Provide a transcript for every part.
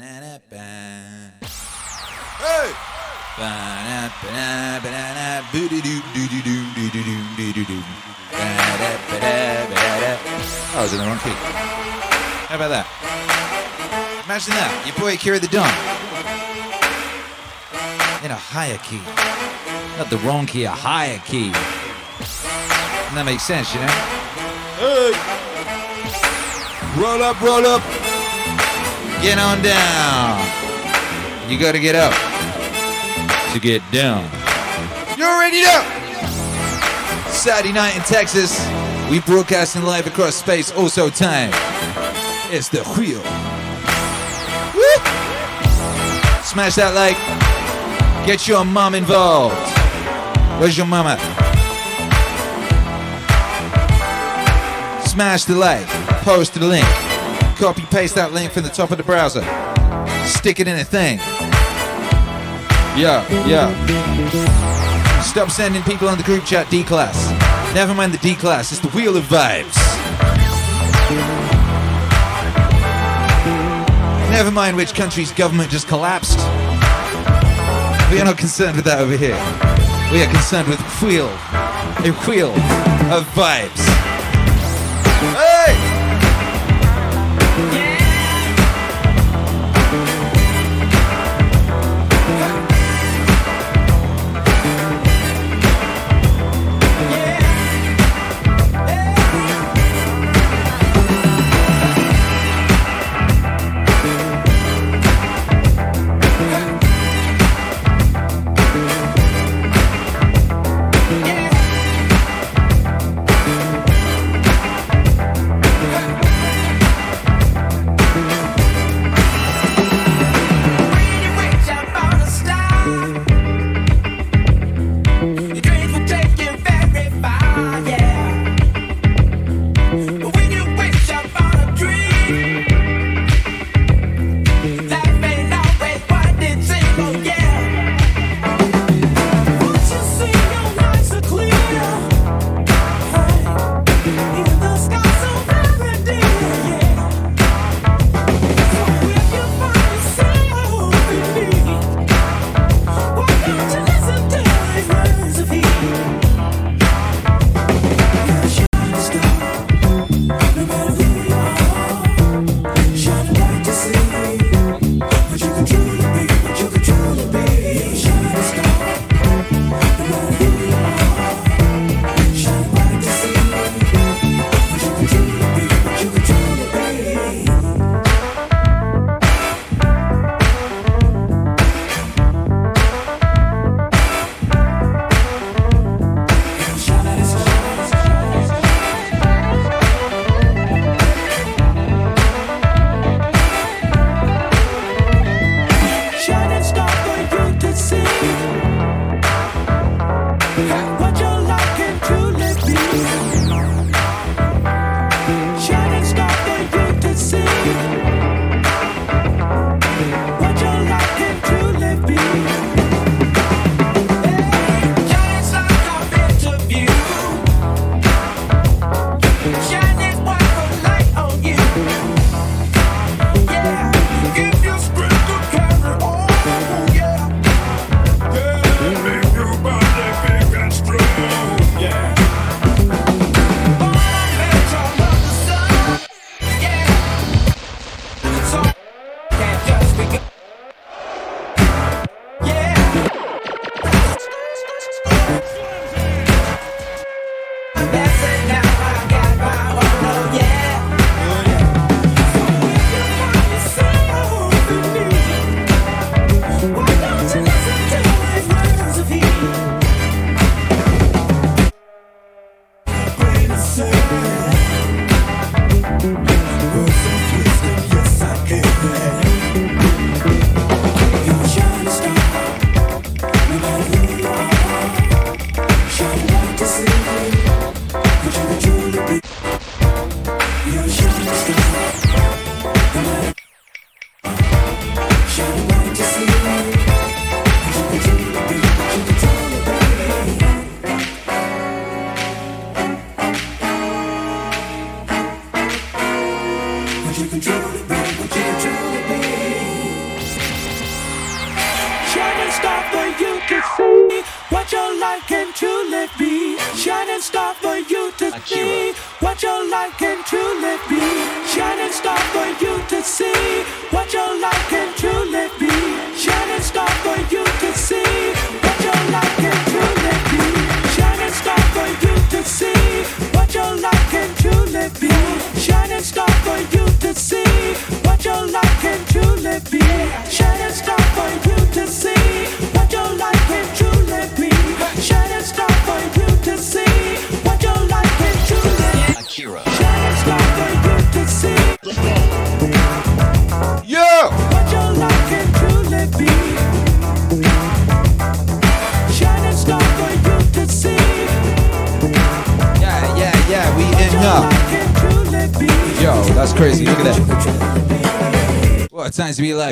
Hey! Oh, I was in the wrong key. How about that? Imagine that. Your boy Akira the Don. In a higher key. Not the wrong key, a higher key. And that makes sense, you know? Hey! Roll up, roll up. Get on down. You gotta get up to get down. You already know. Saturday night in Texas. We broadcasting live across space, also time. It's the wheel. Woo! Smash that like. Get your mom involved. Where's your mama? Smash the like. Post the link. Copy paste that link from the top of the browser. Stick it in a thing. Yeah, yeah. Stop sending people on the group chat D class. Never mind the D class, it's the wheel of vibes. Never mind which country's government just collapsed. We are not concerned with that over here. We are concerned with wheel, a wheel of vibes.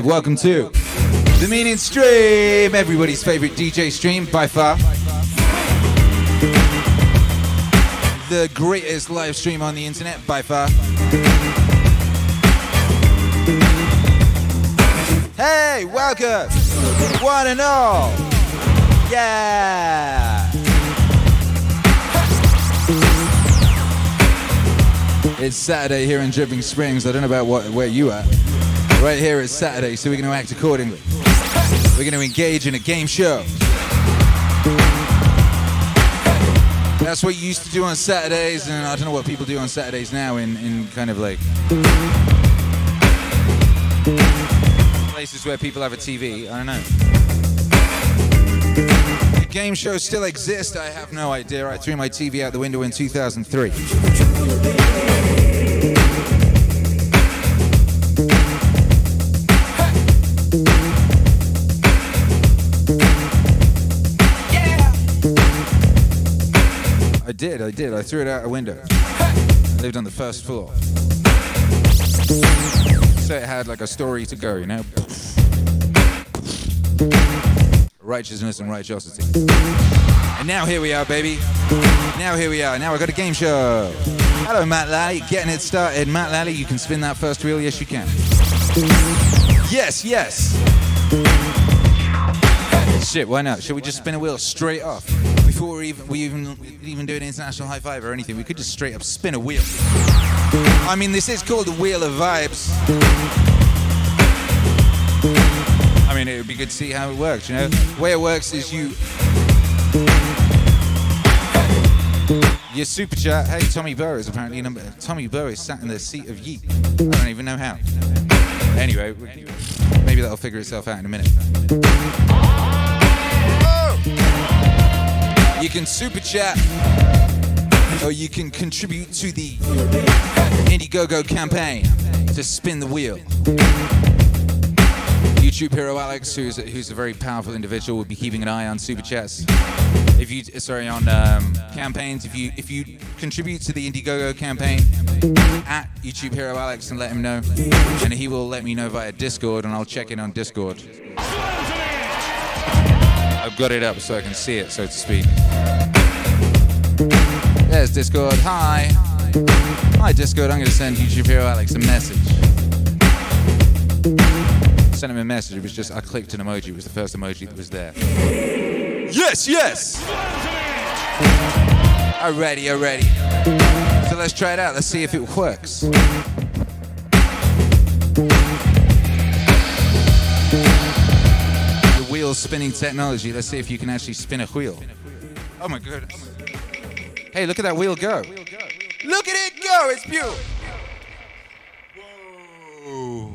Welcome to the Meaning Stream, everybody's favorite DJ stream by far. The greatest live stream on the internet by far. Hey, welcome, one and all. Yeah. It's Saturday here in Dripping Springs. I don't know about what, where you are. Right here it's Saturday, so we're going to act accordingly. We're going to engage in a game show. That's what you used to do on Saturdays, and I don't know what people do on Saturdays now in, in kind of like places where people have a TV. I don't know. The game shows still exist. I have no idea. I threw my TV out the window in 2003. Did, I did. I threw it out a window. I lived on the first floor. So it had like a story to go, you know? Righteousness and righteousity. And now here we are, baby. Now here we are. Now I've got a game show. Hello, Matt Lally. Getting it started. Matt Lally, you can spin that first wheel. Yes, you can. Yes, yes. Shit, why not? Should we just spin a wheel straight off before we even we even even do an international high five or anything? We could just straight up spin a wheel. I mean, this is called the Wheel of Vibes. I mean, it would be good to see how it works. You know, the way it works is you. Your super chat. Hey, Tommy Burr is apparently number. Tommy Burr is sat in the seat of Yeet. I don't even know how. Anyway, maybe that'll figure itself out in a minute. You can super chat, or you can contribute to the Indiegogo campaign to spin the wheel. YouTube hero Alex, who's a, who's a very powerful individual, will be keeping an eye on super chats. If you sorry on um, campaigns, if you if you contribute to the Indiegogo campaign at YouTube hero Alex and let him know, and he will let me know via Discord, and I'll check in on Discord. I've got it up so I can see it, so to speak. There's Discord. Hi. Hi, Discord. I'm going to send YouTube hero Alex a message. Sent him a message. It was just, I clicked an emoji. It was the first emoji that was there. Yes, yes. Alrighty, alrighty. So let's try it out. Let's see if it works. The wheel spinning technology. Let's see if you can actually spin a wheel. Oh my god. Hey, look at that wheel go. Look at it go. It's beautiful. Whoa.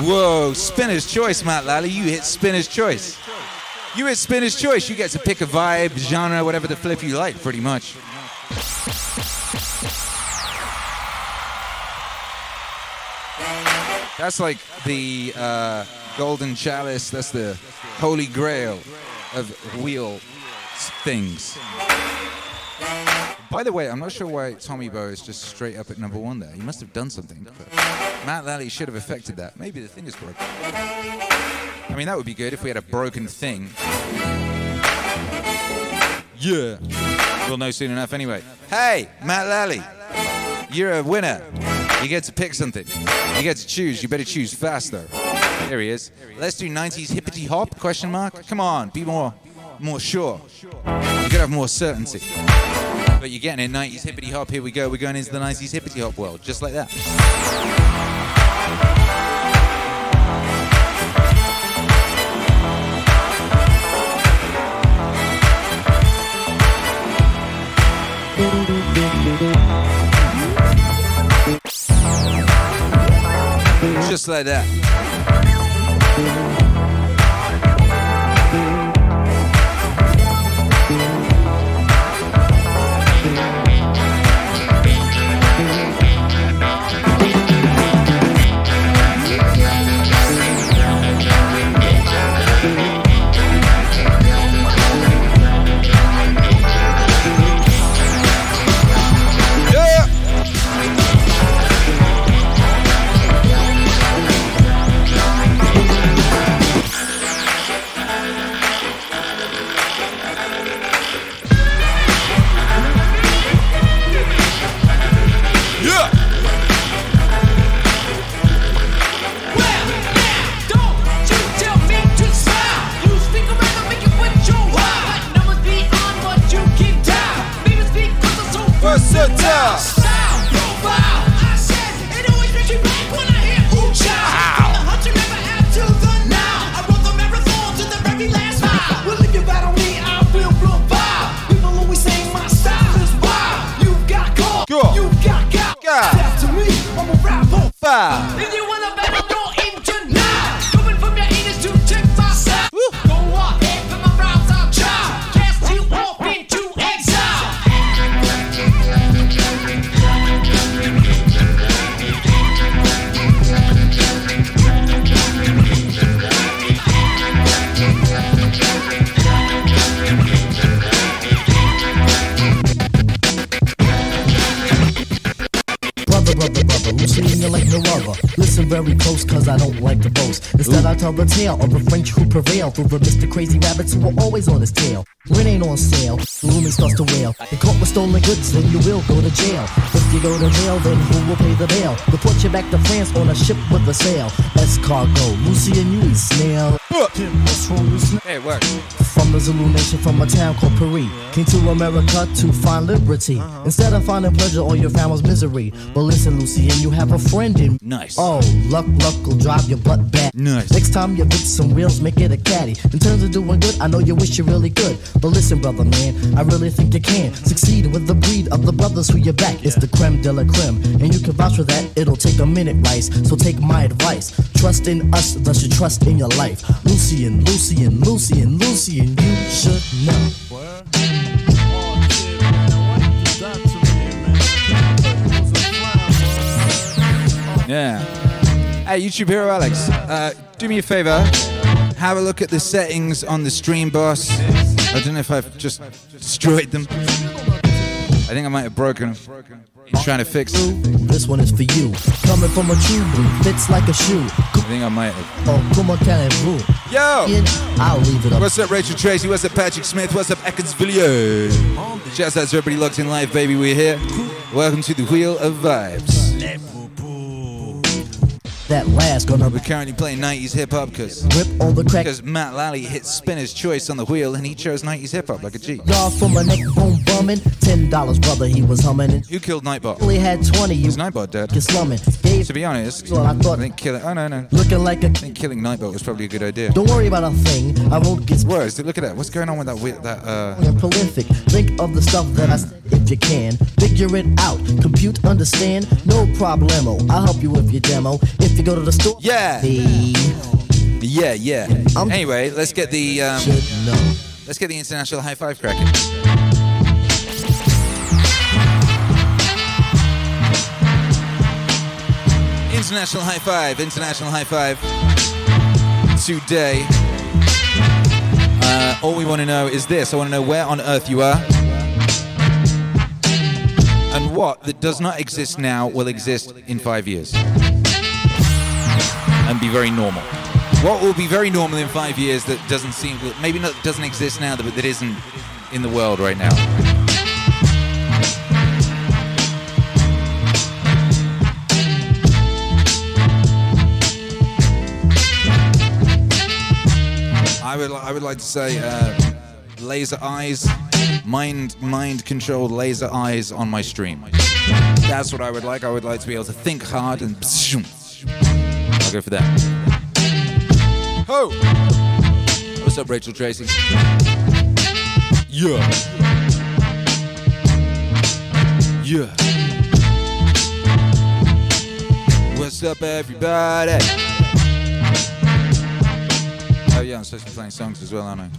Whoa. Spinner's choice, Matt Lally. You hit spinner's choice. You hit spinner's choice. You get to pick a vibe, genre, whatever the flip you like, pretty much. That's like the uh, golden chalice. That's the holy grail of wheel things. By the way, I'm not sure why Tommy Bow is just straight up at number one there. He must have done something. But Matt Lally should have affected that. Maybe the thing is broken. I mean, that would be good if we had a broken thing. Yeah. We'll know soon enough anyway. Hey, Matt Lally. You're a winner. You get to pick something. You get to choose. You better choose fast, though. There he is. Let's do 90s hippity hop? Question mark. Come on, be more, more sure. You gotta have more certainty. But you're getting it. 90s hippity hop. Here we go. We're going into the 90s hippity hop world, just like that. Just like that. Rapper. Tale of the French who prevailed the Mr. Crazy Rabbits who were always on his tail. Rent ain't on sale, Loomy starts to wail. And caught with stolen goods, then you will go to jail. If you go to jail, then who will pay the bail? Report you back to France on a ship with a sail. Escargot, Lucy and you, snail. Tim, what's wrong with snail? Hey, it the Zulu nation, from a town called Paris. Came to America to find liberty. Uh-huh. Instead of finding pleasure, all your family's misery. But listen, Lucy, and you have a friend in me. Nice. Oh, luck, luck will drive your butt back. Nice. Next time you get some wheels, make it a caddy. In terms of doing good, I know you wish you really could. But listen, brother, man, I really think you can succeed with the breed of the brothers who you back. It's the creme de la creme, and you can vouch for that. It'll take a minute, Rice. So take my advice. Trust in us, thus you trust in your life. Uh-huh. Lucian, Lucian, Lucian, Lucian, Yeah. Hey, YouTube hero Alex, uh, do me a favor. Have a look at the settings on the stream, boss. I don't know if I've just destroyed them. I think I might have broken them. I'm trying to fix them. This one is for you. Coming from a true blue, fits like a shoe. I think I might have. Oh, come on, vous Yo! I'll leave it up. What's up, Rachel Tracy? What's up, Patrick Smith? What's up, Ekans Villiers? Shouts out to everybody locked in live, baby. We're here. Welcome to the Wheel of Vibes. That last gonna We're currently playing 90s hip hop because rip all the crack. because Matt Lally hit spinner's choice on the wheel and he chose 90s hip hop like a G. Y'all from a neck bone bumming. Ten dollars, brother, he was humming. Who killed Nightbot? only had twenty, you Is Nightbot dead? can slumming. To be honest, Well, I thought- I think killing. Oh no no. looking like a. I think killing Nightbot was probably a good idea. Don't worry about a thing. I won't get Words. Look at that. What's going on with that? Weird, that uh. and prolific. Think of the stuff that I said if you can. Figure it out. Compute, understand. No problemo. I'll help you with your demo. If you go to the store. Yeah. Yeah yeah. I'm- Anyway, let's get the um, let's get the international high five cracking. International high five. International high five. Today. Uh, all we want to know is this. I want to know where on earth you are. And what that does not exist now will exist in five years. And be very normal. What will be very normal in five years that doesn't seem, maybe not doesn't exist now, but that isn't in the world right now? I would I would like to say uh, laser eyes, mind mind controlled laser eyes on my stream. That's what I would like. I would like to be able to think hard and. I'll go for that. Ho! What's up, Rachel Tracy? Yeah. Yeah. What's up, everybody? Oh yeah, I'm supposed to be playing songs as well, aren't I?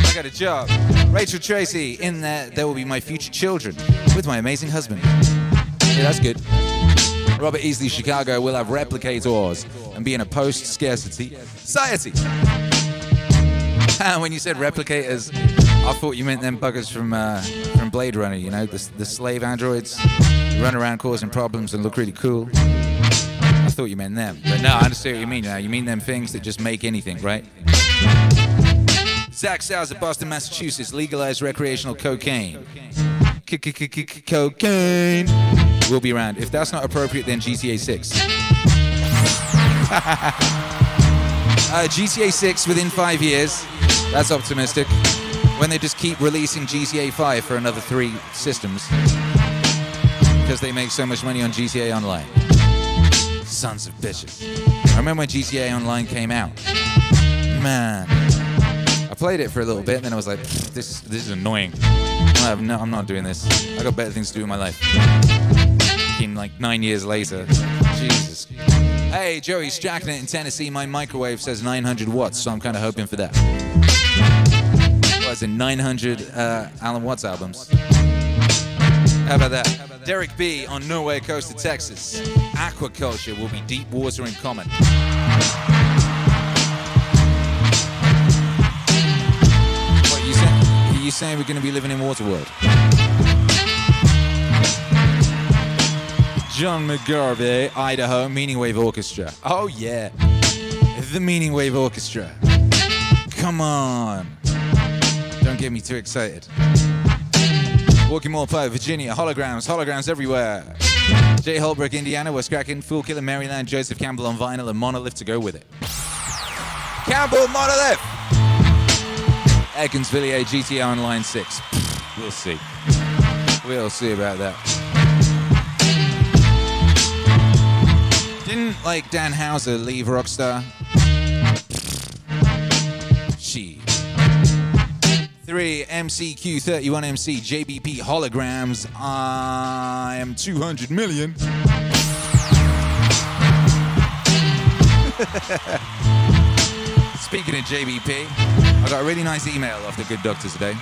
I got a job. Rachel Tracy, in there, there will be my future children with my amazing husband. Yeah, that's good. Robert Easley, Chicago will have replicators and be in a post-scarcity society. when you said replicators, I thought you meant them buggers from uh, from Blade Runner. You know, the, the slave androids run around causing problems and look really cool. I thought you meant them, but no, I understand what you mean now. You mean them things that just make anything, right? Zach Sowers of Boston, Massachusetts, legalized recreational cocaine. Cocaine will be around. If that's not appropriate, then GTA 6. Uh, GTA 6 within five years. That's optimistic. When they just keep releasing GTA 5 for another three systems. Because they make so much money on GTA Online. Sons of bitches. I remember when GTA Online came out. Man. I played it for a little bit and then I was like, this, this is annoying. I have no, I'm not doing this. I got better things to do in my life. Like nine years later. Jesus. Hey, Joey Stracknet in Tennessee. My microwave says 900 watts, so I'm kind of hoping for that. Was in 900 uh, Alan Watts albums. How about that? Derek B on Nowhere Coast of Texas. Aquaculture will be deep water in common. What are you saying? Are you saying we're going to be living in Waterworld? John McGarvey, Idaho, Meaning Wave Orchestra. Oh, yeah. The Meaning Wave Orchestra. Come on. Don't get me too excited. Walking Mall Pie, Virginia, holograms, holograms everywhere. Jay Holbrook, Indiana, West Kraken, Fool Killer, Maryland, Joseph Campbell on vinyl, and Monolith to go with it. Campbell Monolith! Ekins Villiers, on line 6. We'll see. We'll see about that. Didn't like Dan Houser leave Rockstar? She. Three MCQ31MC JBP holograms. I am 200 million. Speaking of JBP, I got a really nice email off the good doctor today.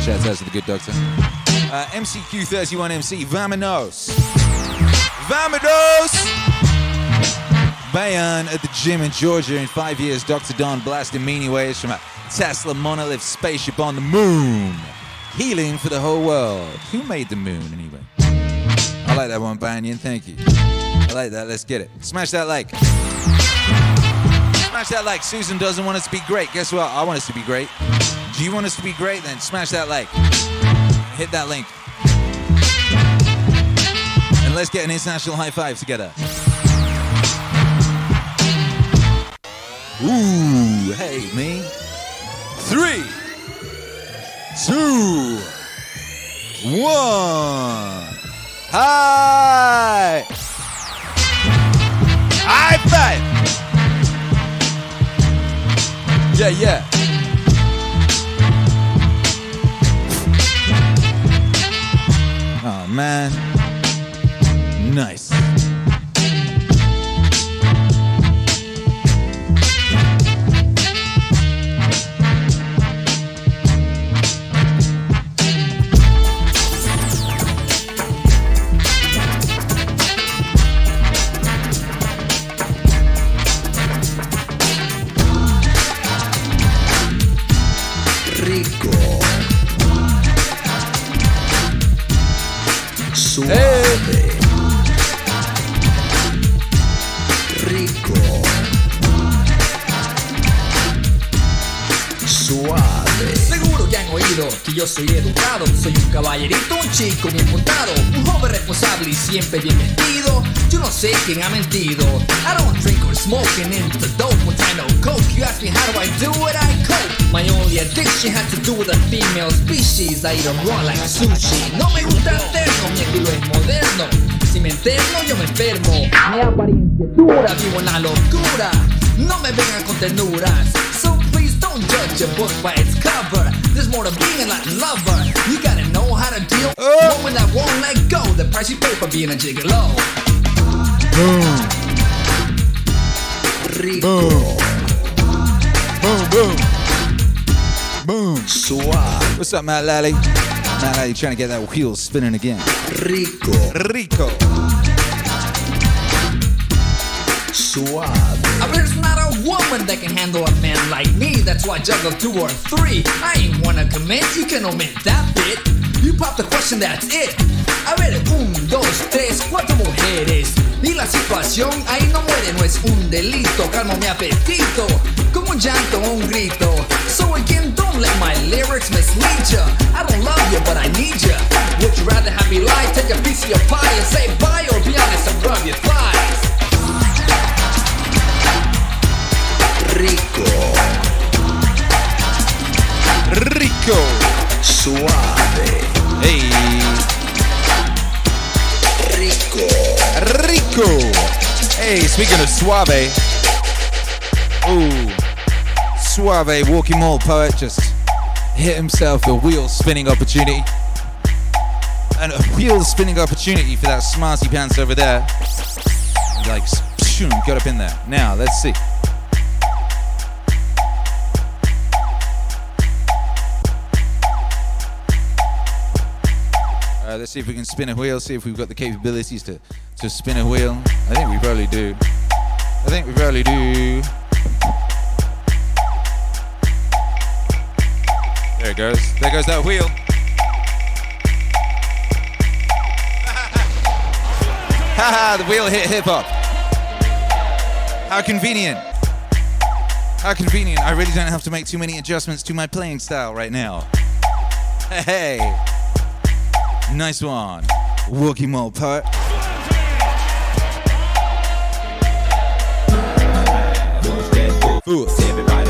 Shout out to the good doctor. Uh, MCQ31MC, Vamanos. Vamanos! Bayan at the gym in Georgia in five years. Dr. Don blasting meaning waves from a Tesla monolith spaceship on the moon. Healing for the whole world. Who made the moon anyway? I like that one, Banyan. Thank you. I like that. Let's get it. Smash that like. Smash that like. Susan doesn't want us to be great. Guess what? I want us to be great. Do you want us to be great? Then smash that like. Hit that link. Let's get an international high five together. Ooh, hey, me. Three, two, one. Hi. High five. Yeah, yeah. Oh, man. Nice. Yo no sé quién ha mentido. I don't drink or smoke and into dope when I know coke. You ask me how do I do it, I cope. My only addiction had to do with the female species. I eat them raw like sushi. No me gusta el terno, mi estilo es moderno. Si me enterno, yo me enfermo. Mi apariencia es dura, vivo en la locura. No me vengan con ternuras. So please don't judge a book by its cover. There's more to being a Latin lover. You gotta know how to deal oh. with women that won't let go. The price you pay for being a gigolo. Rico, Boom, boom. Boom. suave, What's up, Matt Lally? Matt Lally trying to get that wheel spinning again. rico, Rico. suave. I bet it's not a woman that can handle a man like me. That's why I juggle two or three. I ain't wanna commit, you can omit that bit. You pop the question, that's it. A ver, un, dos, tres, cuatro mujeres. Y la situación ahí no muere, no es un delito. Calmo mi apetito, como un llanto o un grito. So again, don't let my lyrics mislead ya. I don't love you, but I need ya. Would you rather have me lie, take a piece of your pie and say bye, or be honest and rub your thighs? Rico, Rico. suave, Hey. Rico, Rico. Hey, speaking of suave. Ooh. Suave, walking mall poet, just hit himself a wheel spinning opportunity. And a wheel spinning opportunity for that smarty pants over there. Like, got up in there. Now, let's see. Uh, let's see if we can spin a wheel, see if we've got the capabilities to, to spin a wheel. I think we probably do. I think we probably do. There it goes. There goes that wheel. Haha, the wheel hit hip hop. How convenient. How convenient. I really don't have to make too many adjustments to my playing style right now. Hey. Nice one. Wookie Mall Poet. Everybody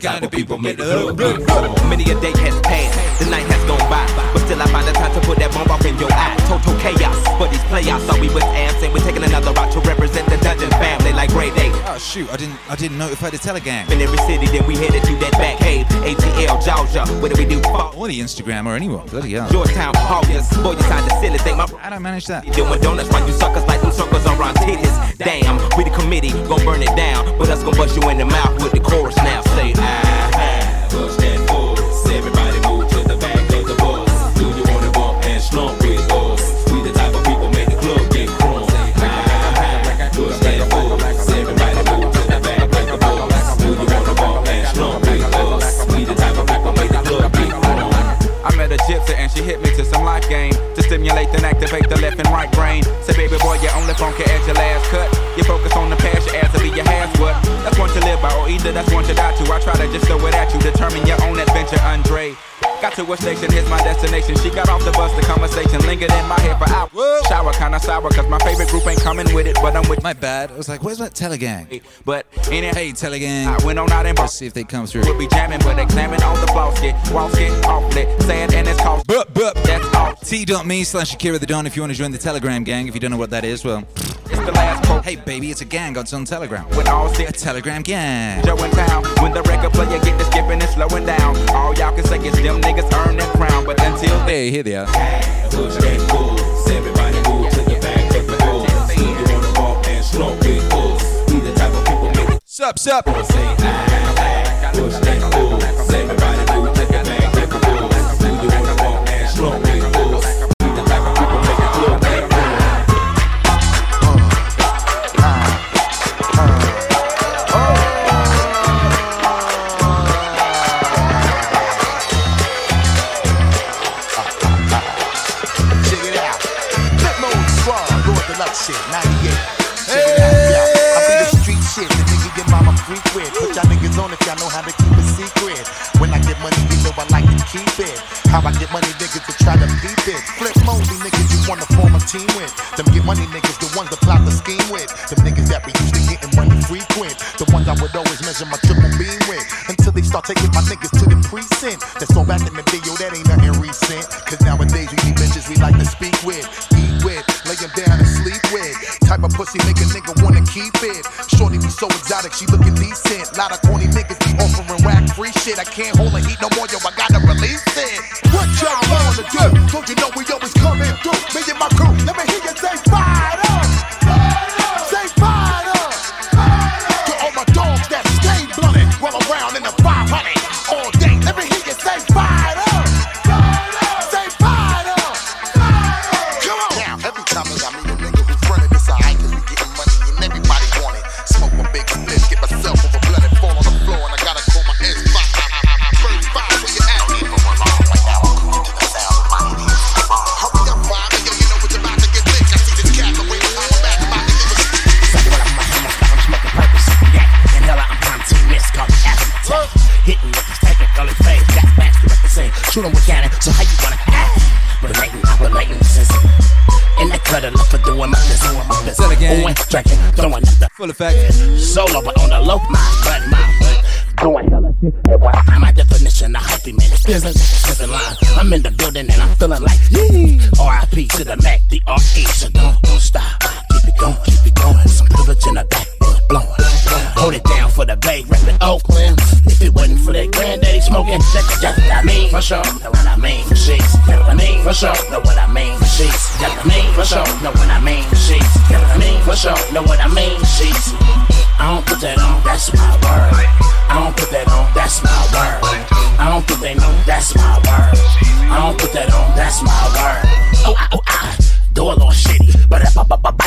the type of people make the get full. Many a day has passed, the night has gone by, but still I find the time to put that bomb off in your eye. Total chaos, but these playoffs thought we was absent. We're taking another route to represent the Dungeon family like grade A. Oh shoot, I didn't I didn't notify the telegang. In every city, then we headed to that back cave. ATL, Georgia, what do we do? Fall. Or the Instagram or anyone. Bloody hell. Georgetown, August, boy, you kinda silly. Think my I manage that? doing donuts while you suckers like them circles around titties. Damn, we the committee, gon' burn it down, but us gon' bust you in the mouth with the chorus now. Say, ah, Ah, push that bus. Everybody move to the back of the bus. Do you wanna bump and slump with us? We the type of people make the club get crunk. Ah, ah, push that bus. Everybody move to the back of the bus. Do you wanna bump and slump with us? We the type of people make the club get crunk. I met a gypsy and she hit me to some life game to stimulate and activate the left and right brain. Say, baby boy, you only funky at your last cut. You focus on the past, your Or either that's one to die to. I try to just throw it at you, determine your own adventure, Andre. Got to a station, here's my destination. She got off the bus, the conversation lingered in my head for hours. Shower kinda sour, cause my favorite group ain't coming with it, but I'm with My bad. I was like, where's that telegang? But in it, Hey telegang. I went on out and Let's bought see if they come through. We'll be jamming, but examine all the flaws, get walls get awfully sad and it's cost. Bup, bup. That's all. T.me slash Akira the Don if you want to join the Telegram gang. If you don't know what that is, well, It's the last quote. hey baby, it's a gang. It's some Telegram. When all A Telegram gang. Joe in town, when the record player get to skipping and slowing down, all y'all can say is them niggas earn their crown. But until then, Hey, here they are. Push that bus. Everybody move team with. Them get money niggas, the ones that plot the scheme with. Them niggas that be used to getting money frequent. The ones I would always measure my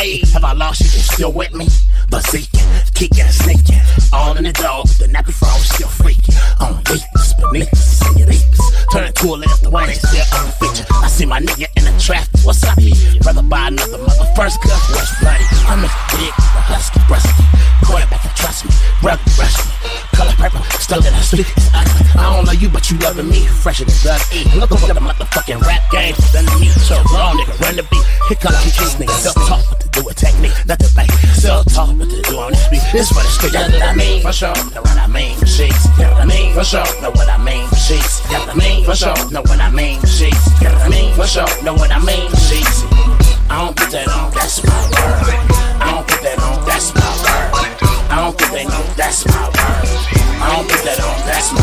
Have I lost you? You still with me? But seeking, kicking, sneaking, all in the door. The nappy frog still freaking. On weakness, beneath senoritas. Turn to a left, the one still unfeatured. I see my nigga in the traffic. What's up, he? Rather buy another mother first cut, what's bloody? I'm a big, the husky, brusky. Quarterback, trust me, rugged, rush me. Purple, in. I don't know you, but you loving me. Fresher than E. Look over the motherfucking rap game. Than me. So wrong, nigga, run the beat. Here come the these niggas. Self talk, what to do with technique. Not the bank. Self talk, what to do on this beat. This for the street. Know what I mean? For sure. Know what I mean? For sheets. Know what I mean? For sure. Know what I mean? For sheets. Know what I mean? For sure. Know what I mean? For sheets. Know what I mean? For sure. Know what I mean? For sheets. I don't put that on, that's my word. I don't put that on, that's my word. I don't put that on, that's my word. From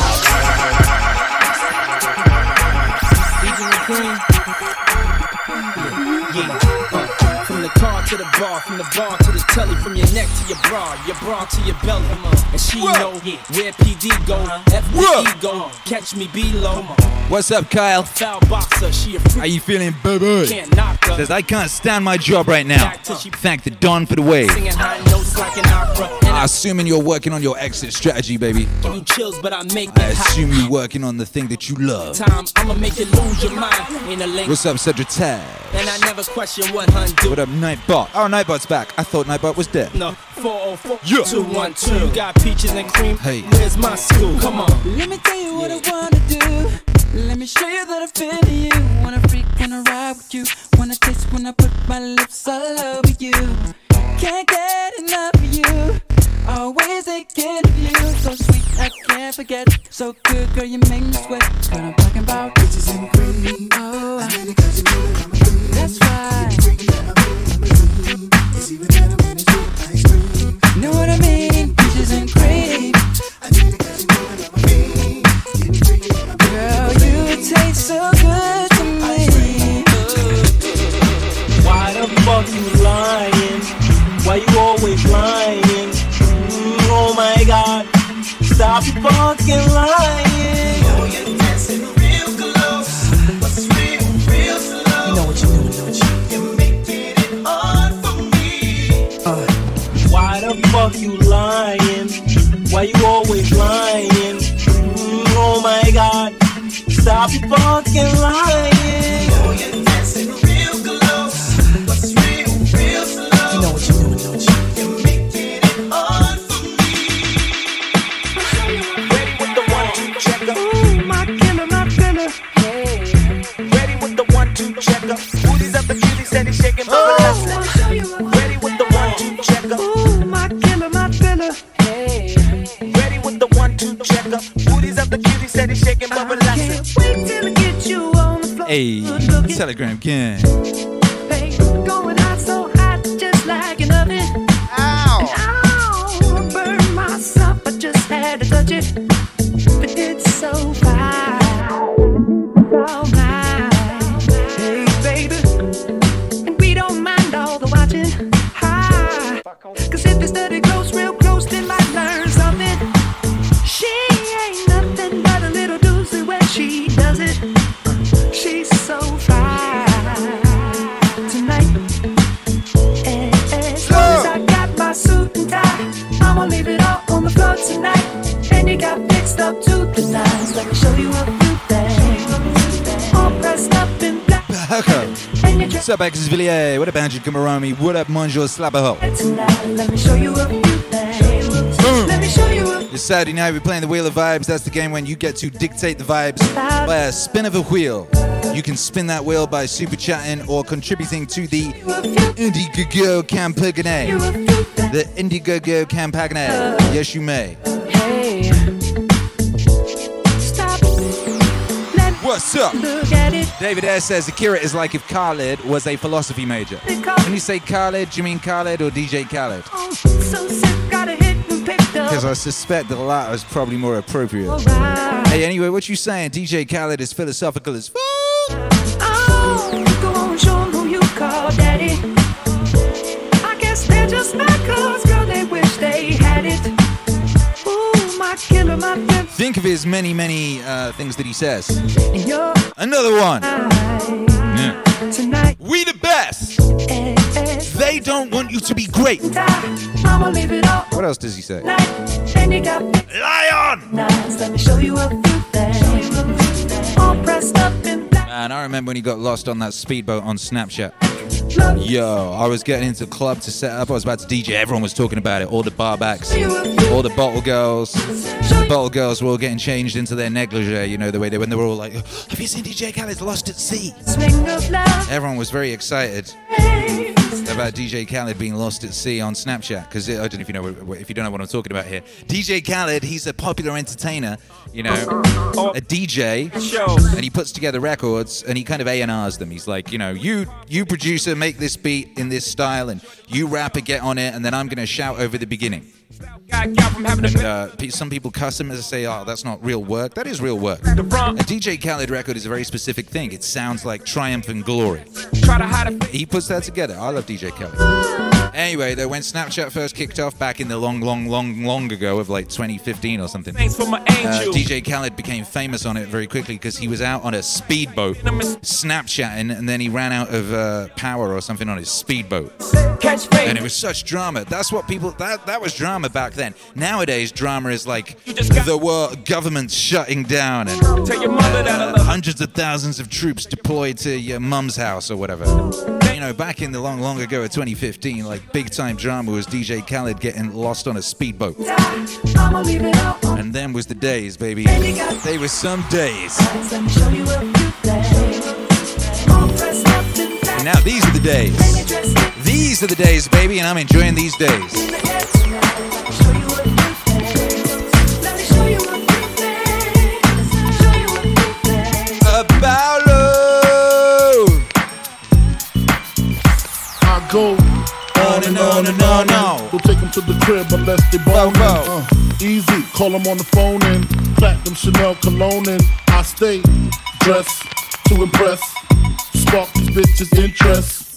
the car to the bar, from the bar to the telly, from your neck to your bra, your bra to your belly. And she know where PD go, FBE go, catch me below. What's up, Kyle? Foul boxer, she a freak. How you feeling, baby? Can't knock her. Says I can't stand my job right now. Thank the Don for the wave. Singing high notes like an opera. And I Assuming you're working on your exit strategy, baby. give you chills, but I make I assume you're working on the thing that you love. Time, I'ma make you lose your mind. In a link, What's up, Cedric Tag? and I never question what hun do. What up, Nightbot? Oh, Nightbot's back. I thought Nightbot was dead. No, 404 Yeah. 212. You got peaches and cream. Hey. Where's my school? Come on. Let me tell you what I wanna do. Let me show you that I feel you. Wanna freak, wanna ride with you. Wanna taste when I put my lips all over you. Can't get enough of you. Always thinking of you. So sweet, I can't forget. So good, girl, you make me sweat. What I'm talking about. Bitches and cream. Oh, that's right. Know what I mean? Peaches and cream. Girl, you taste so good to me. Why the fuck you lying? Why you always lying? Mm, oh my god, stop fucking lying. You lying? Why you always lying? Mm, oh my god, stop your fucking lying. You know what you do, know what you Ready with the one two checker. Ooh, my killer, my killer. Ready with the one two checker. Booties up the cutie, steady shaking for the steady shaking, but relaxing. Hey, Telegram gang. You What's up, Villiers? What up, Andrew Kamarami? What up, Slapperho? tonight. Let me show you a few things. Let me show you a This Saturday night, we're playing the Wheel of Vibes. That's the game when you get to dictate the vibes by a spin of a wheel. You can spin that wheel by super chatting or contributing to the Indiegogo Campagne. The Indiegogo Campagne. Yes, you may. Hey. What's up? look at it. David Air says Akira is like if Khaled was a philosophy major. When you say Khaled, do you mean Khaled or DJ Khaled? Oh, so sick, got a hit and picked up. Because I suspect the latter is probably more appropriate. Hey, anyway, what you saying? DJ Khaled is philosophical as fuck. Oh, go on, show who you call daddy. I guess they're just my Think of his many, many uh, things that he says. Another one. Yeah. tonight. We the best. They don't want you to be great. I'ma leave it all What else does he say? night. And you got Lion. nice. Let me show you a few things. All pressed up in. Man, I remember when he got lost on that speedboat on Snapchat. Yo, I was getting into the club to set up. I was about to DJ. Everyone was talking about it. All the barbacks, all the bottle girls. The bottle girls were all getting changed into their negligee. You know the way they when they were all like, "Have you seen DJ Khaled's Lost at Sea?" Everyone was very excited about DJ Khaled being lost at sea on Snapchat because I don't know if you know if you don't know what I'm talking about here. DJ Khaled, he's a popular entertainer, you know, a DJ, and he puts together records and he kind of A and R's them. He's like, you know, you you producer make this beat in this style and you rapper get on it and then I'm gonna shout over the beginning. And uh, some people cuss him and say, "Oh, that's not real work." That is real work. A DJ Khaled record is a very specific thing. It sounds like triumph and glory. He puts that together. I love DJ Khaled. Anyway, though, when Snapchat first kicked off back in the long, long, long, long ago of like 2015 or something, Thanks for my uh. DJ Khaled became famous on it very quickly because he was out on a speedboat Snapchatting, and then he ran out of uh, power or something on his speedboat. Catch And it was such drama. That's what people that that was drama back then. Nowadays, drama is like the world government shutting down and Tell your mother that I uh, hundreds of thousands of troops deployed to your mum's house or whatever. You know, back in the long, long ago of 2015, like big time drama was DJ Khaled getting lost on a speedboat. And them was the days, baby. They were some days. And now these are the days. These are the days, baby, and I'm enjoying these days. About love. I go on and on and on. and We'll take them to the crib unless they bone uh, Easy, call them on the phone and platinum Chanel cologne and I stay dressed to impress. Spark these bitches' interest.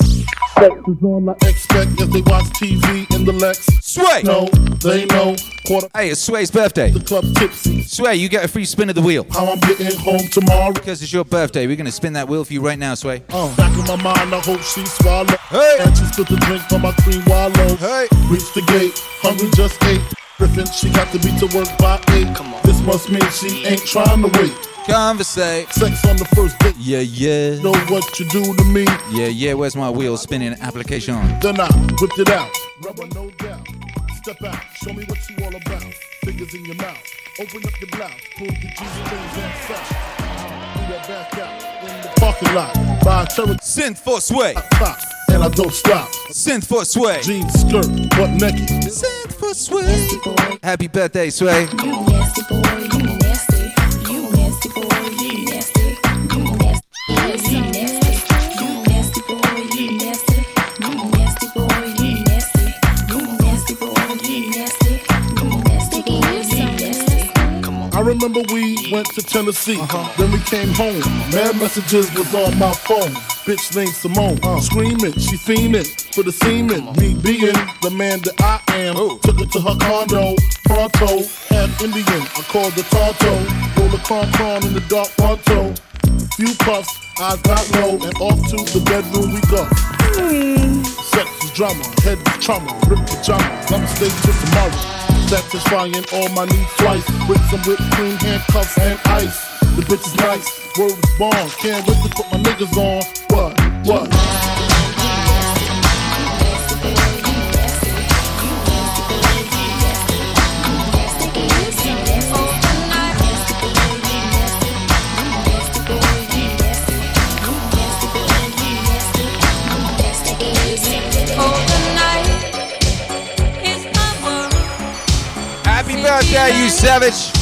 Sex is all I expect as they watch TV in the Lex. Sway. No, they know. Quarter Hey, it's Sway's birthday. the club tipsy. Sway, you get a free spin of the wheel. How I'm getting home tomorrow. Because it's your birthday, we're gonna spin that wheel for you right now, Sway. Uh, back in my mind, I hope she swallow. Hey. And she split the drink from my cream wallow. Hey. Reach the gate, hungry just ate. Griffin, she got to be to work by eight. Come on. This must mean she ain't trying to wait. Conversate. Sex on the first date. Yeah, yeah. Know what you do to me. Yeah, yeah, where's my wheel spinning application? Then I whipped it out. Rubber, no doubt. Step out, show me what you all about. Fingers in your mouth. Open up your blouse. Pull your jeans things and such. Do that back out in the parking lot. By a cherry Synth for Sway. And I don't stop. Synth for Sway. Jeans, skirt, butt naked. Synth for Sway. Happy birthday, Sway. You nasty boy, remember we went to Tennessee. Then we came home. Mad messages was on my phone. Bitch named Simone. Screaming, she fiending for the semen. Me being the man that I am. Oh. Took her to her condo. Pronto, half Indian. I called the Tonto. Roll a cron in the dark Pronto. Few puffs, eyes got low, and off to the bedroom we go. Hmm. Sex is drama, head is trauma, rip pajamas. I'ma stay till tomorrow. Satisfying all my needs twice with some whipped cream, handcuffs, and ice. The bitch is nice, word is born. Can't wait to put my niggas on. What? What? Happy birthday, you savage.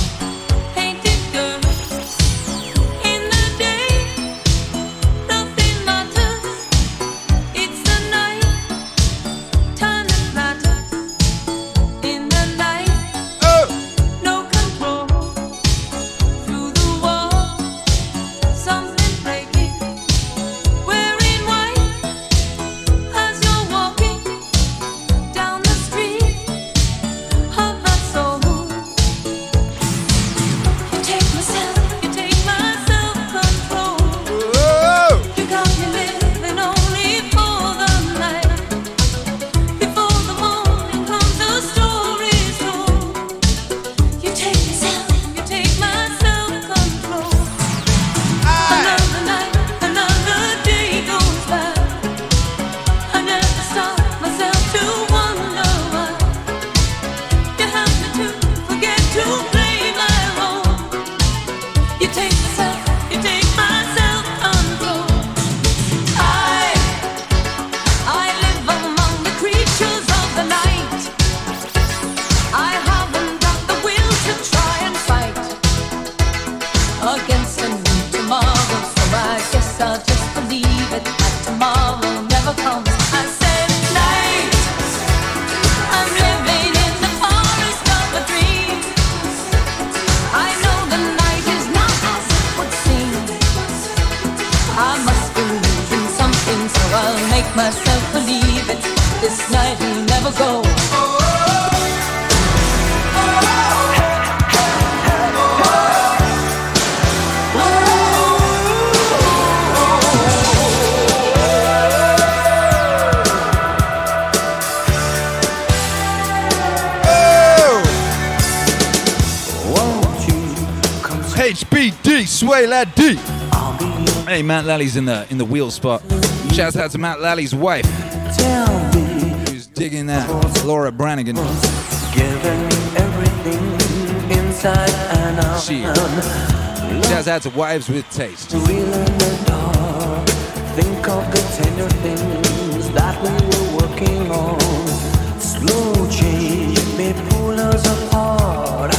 Hey, Matt Lally's in the in the wheel spot. Shouts out to Matt Lally's wife, who's digging that Laura Branigan. She. Shouts out to wives with taste. Think of the tender things that we were working on. Slow change may pull us apart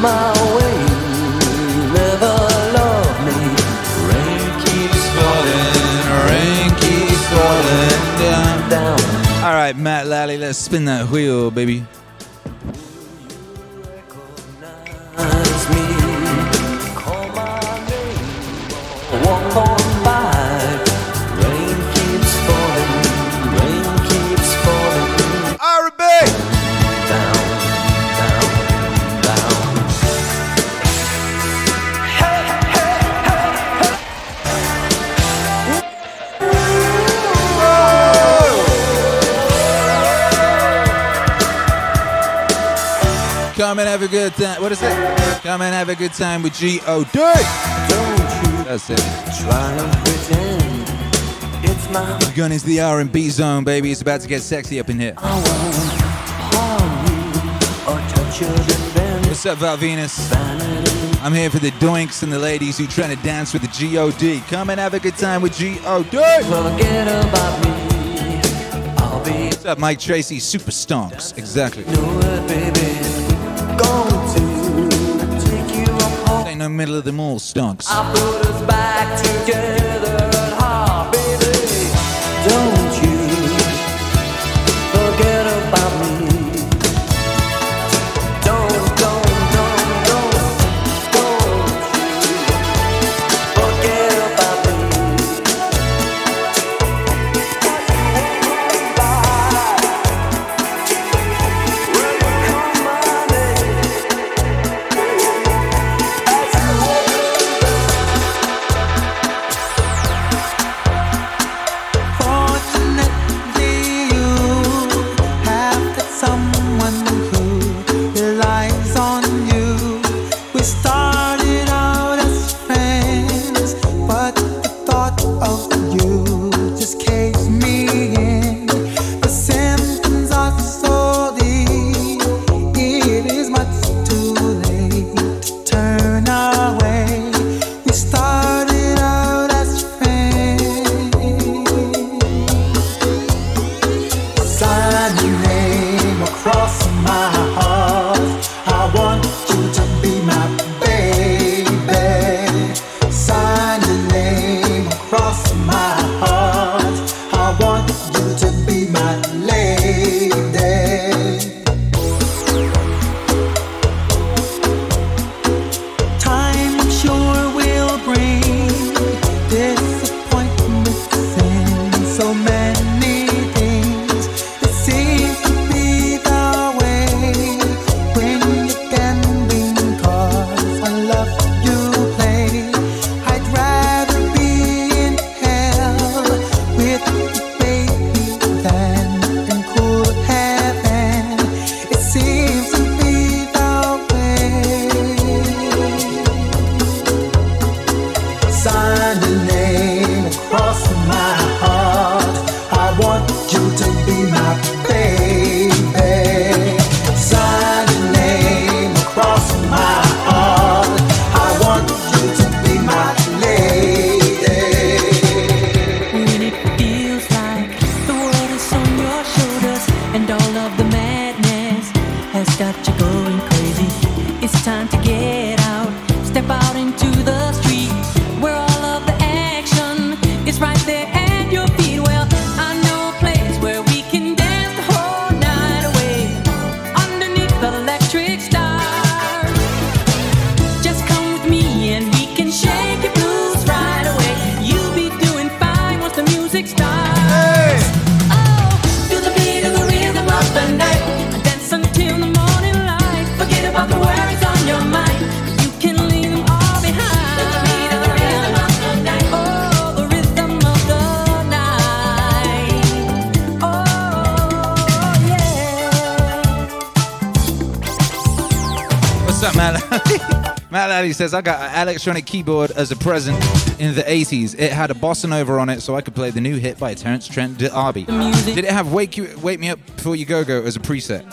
my way, never love me. Rain keeps falling, rain keeps falling down. down. All right, Matt Lally, let's spin that wheel, baby. A good time. What is it? Come and have a good time with G.O.D. That's it. Try and pretend it's my We're going into the R&B zone, baby. It's about to get sexy up in here. harm you or touch. What's up, Val Venus? I'm here for the doinks and the ladies who trying to dance with the G.O.D. Come and have a good time with G.O.D. Forget about me. I'll be What's up, Mike Tracy? Super stonks. Exactly. Ain't no middle of the mall stonks. Says, I got an electronic keyboard as a present in the 80s. It had a bossa nova on it so I could play the new hit by Terence Trent D'Arby. Did it have Wake, you, Wake Me Up Before You Go Go as a preset?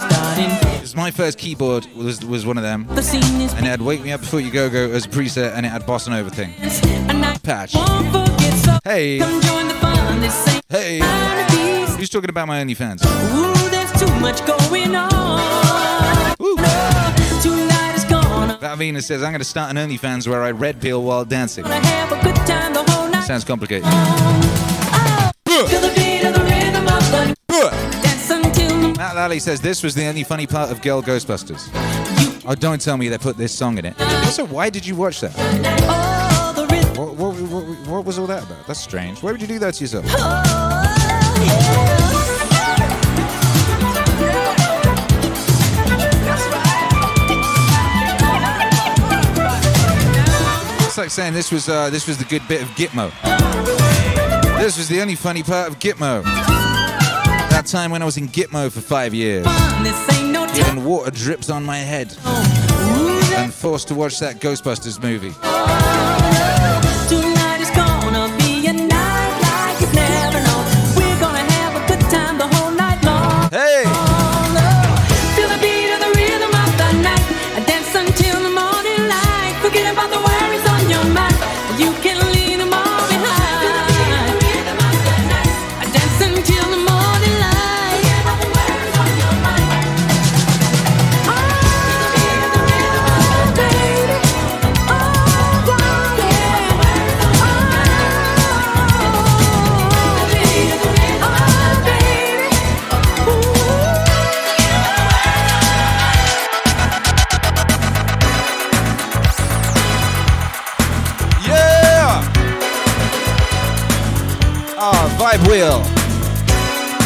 Was my first keyboard was, was one of them. The scene is And it had Wake Me Up Before You Go Go as a preset and it had bossa nova thing. Patch. won't forget. So Hey. come join the fun. This ain't Hey. Who's talking about my OnlyFans? Ooh, there's too much going on. No, tonight is gonna Val Venus says, I'm going to start an OnlyFans where I red pill while dancing. have a good time the whole night. Sounds complicated. To the beat of the rhythm of the dance until the Matt Lally says this was the only funny part of Girl Ghostbusters. Oh, don't tell me they put this song in it. Also, why did you watch that? oh. What, what, what, what was all that about? That's strange. Why would you do that to yourself? It's like saying this was uh, this was the good bit of Gitmo. This was the only funny part of Gitmo. That time when I was in Gitmo for five years, and water drips on my head, and forced to watch that Ghostbusters movie.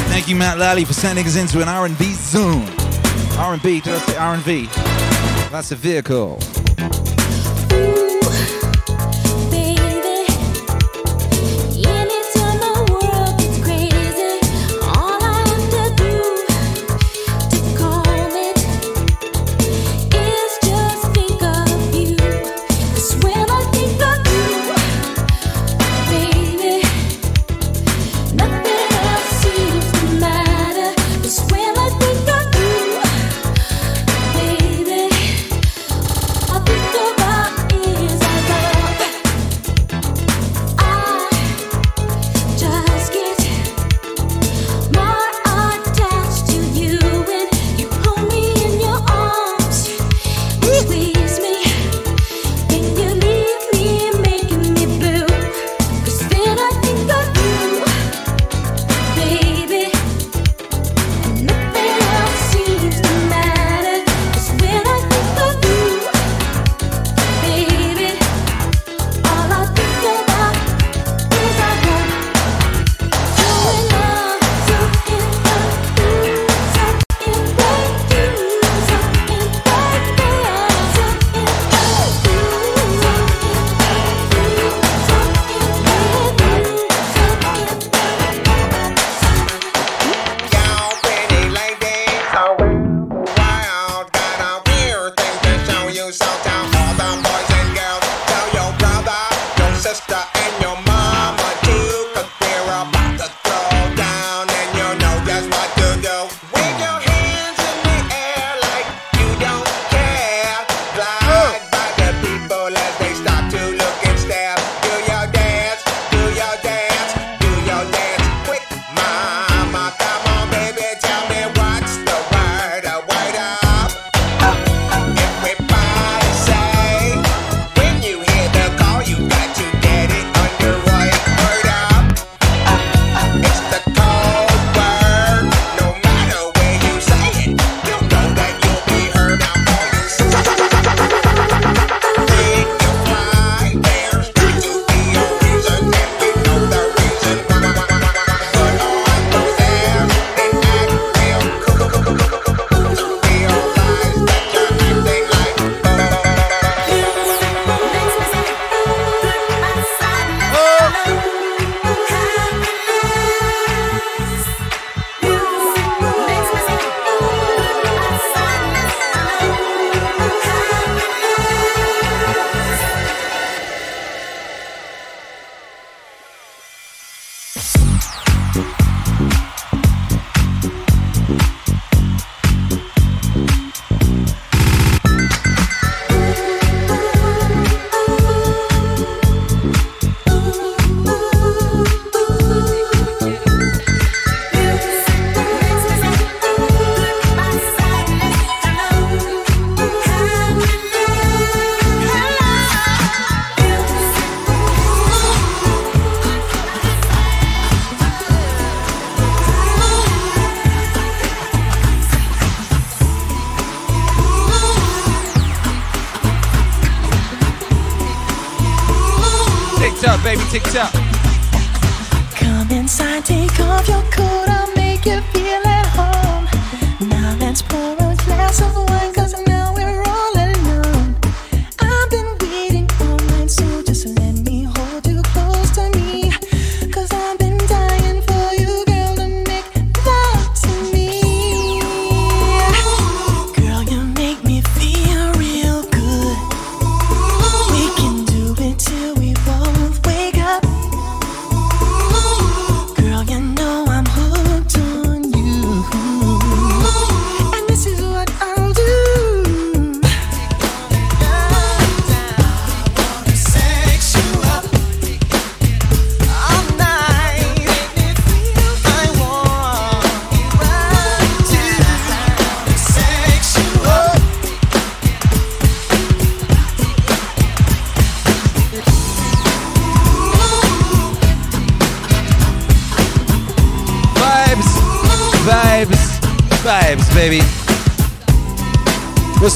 Thank you, Matt Lally, for sending us into an R&B zone. R&B, did I say R&B? That's a vehicle.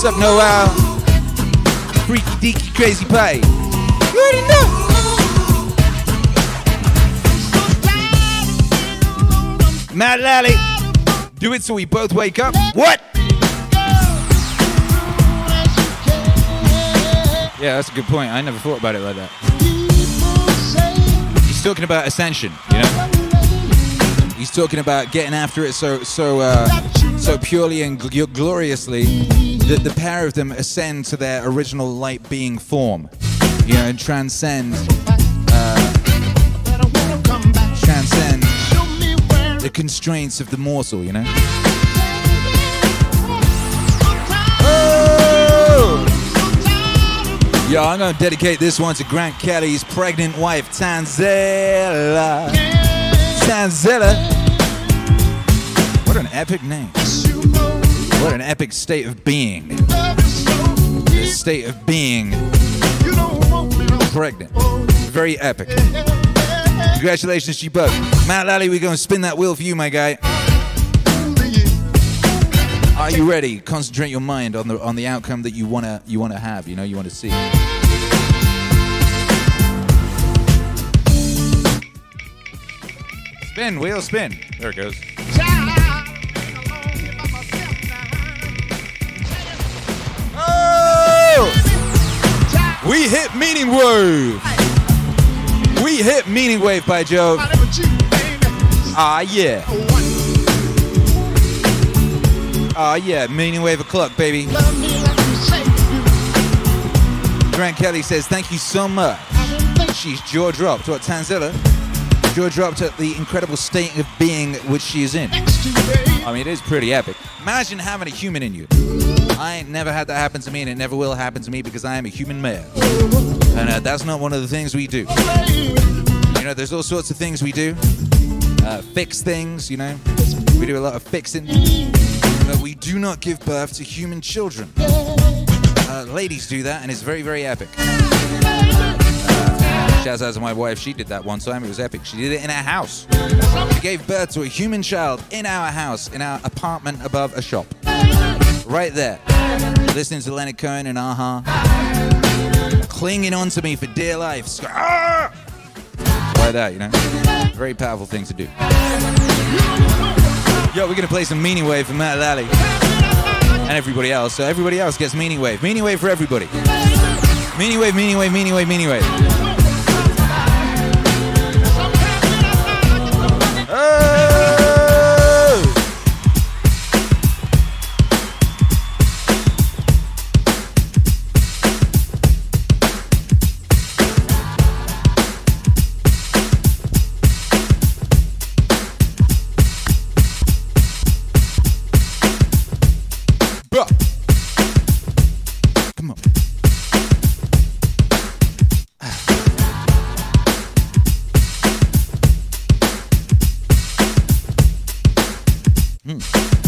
What's up, Noel? Freaky deaky crazy pie. You already know. Matt Lally, do it so we both wake up. What? Yeah, that's a good point. I never thought about it like that. He's talking about ascension, you know. He's talking about getting after it so so uh, so purely and gl- gloriously that the pair of them ascend to their original light being form, you know, and transcend uh, transcend the constraints of the mortal, you know. Yo, I'm gonna dedicate this one to Grant Kelly's pregnant wife, Tanzella. Tanzella. What an epic name. What an epic state of being. The state of being pregnant. Very epic. Congratulations to you both. Matt Lally, we're gonna spin that wheel for you, my guy. Are you ready? Concentrate your mind on the on the outcome that you wanna you wanna have. You know you wanna see. Spin wheel, spin. There it goes. We hit meaning wave. We hit meaning wave by Joe. Ah yeah. Ah yeah, meaning wave o'clock, baby. Grant Kelly says, thank you so much. She's jaw dropped. What, Tanzilla? Jaw dropped at the incredible state of being which she is in. I mean, it is pretty epic. Imagine having a human in you. I ain't never had that happen to me, and it never will happen to me because I am a human male. And uh, that's not one of the things we do. You know, there's all sorts of things we do. Uh, fix things, you know. We do a lot of fixing. But we do not give birth to human children. Uh, ladies do that, and it's very, very epic. Shouts out to my wife. She did that one time. It was epic. She did it in our house. She gave birth to a human child in our house, in our apartment above a shop. Right there. Listening to Leonard Cohen and Aha. Clinging on to me for dear life. Ah! Like that, you know? Very powerful thing to do. Yo, we're gonna play some Meaning Wave for Matt Lally. And everybody else. So everybody else gets Meaning Wave. Meaning Wave for everybody. Meaning Wave, Meaning Wave, Meaning Wave, Meaning Wave. Mm.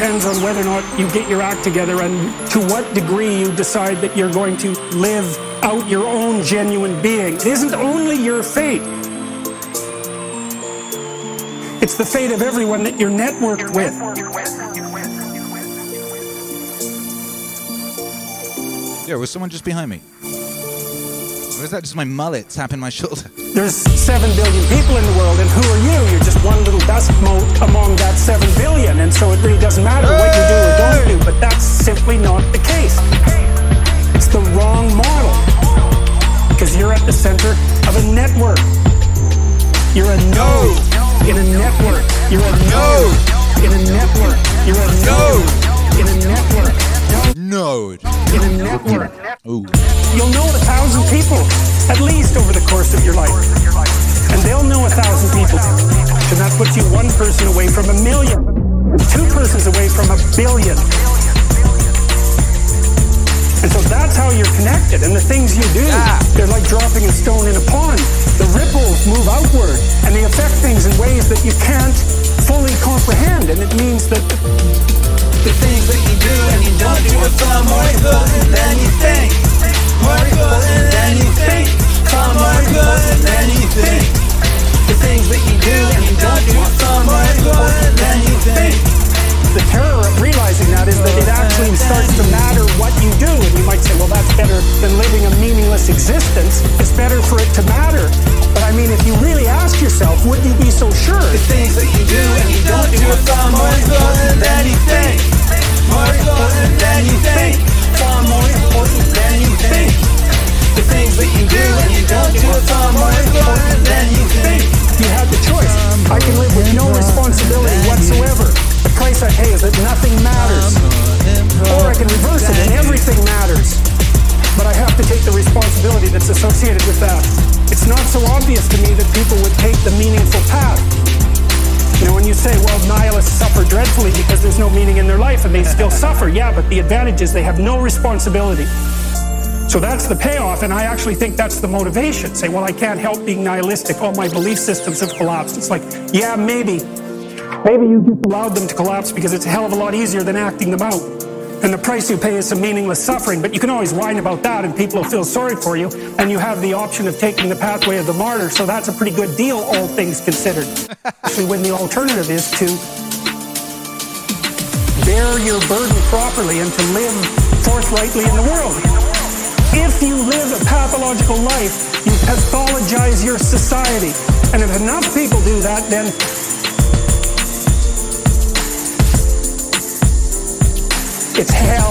Depends on whether or not you get your act together and to what degree you decide that you're going to live out your own genuine being. It isn't only your fate. It's the fate of everyone that you're networked with. Yeah, was someone just behind me? Or is that just my mullet tapping my shoulder? There's 7 billion people in the world, and who are you? You're just one little dust mote among that 7 billion, and so it really doesn't matter what you do or don't do, but that's simply not the case. It's the wrong model, because you're at the center of a network. You're a node in a network. You're a node in a network. You're a node in a network. node. In a network. Ooh. You'll know a thousand people, at least over the course of your life. And they'll know a thousand people. And that puts you one person away from a million, two persons away from a billion. And so that's how you're connected. And the things you do, they're like dropping a stone in a pond. The ripples move outward and they affect things in ways that you can't fully comprehend. And it means that The things that you do and you don't do are far more important than you think. More important than you think. Far more important than you think. The things that you do and you don't do far more important than you think. the terror of realizing that is that it actually starts to matter what you do. And you might say, well, that's better than living a meaningless existence. It's better for it to matter. But I mean, if you really ask yourself, would you be so sure? The things that you do and you don't do are far more important than you think. More important than you think. Far more important than you think. The things that you do and you don't do are far more important than you think. You have the choice. I can live with no responsibility whatsoever. The price I pay is that nothing matters. Or I can reverse it and everything matters. But I have to take the responsibility that's associated with that. It's not so obvious to me that people would take the meaningful path. Know, when you say, well, nihilists suffer dreadfully because there's no meaning in their life and they still suffer, yeah, but the advantage is they have no responsibility. So that's the payoff, and I actually think that's the motivation. Say, well, I can't help being nihilistic. All my belief systems have collapsed. It's like, yeah, maybe. Maybe you just allowed them to collapse because it's a hell of a lot easier than acting them out. And the price you pay is some meaningless suffering, but you can always whine about that and people will feel sorry for you, and you have the option of taking the pathway of the martyr, so that's a pretty good deal, all things considered. Especially when the alternative is to bear your burden properly and to live forthrightly in the world. If you live a pathological life, you pathologize your society. And if enough people do that, then it's hell.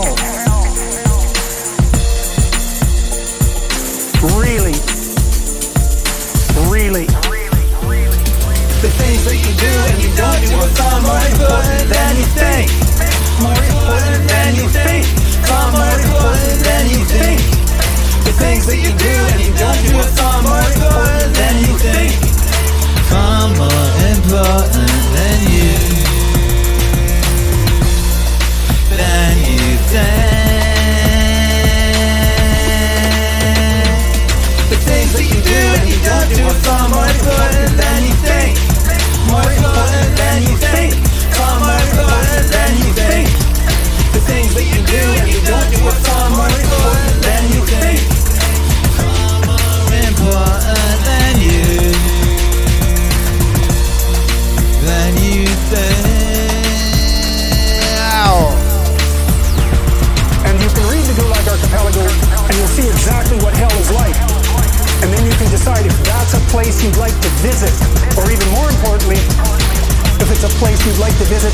It's a place you'd like to visit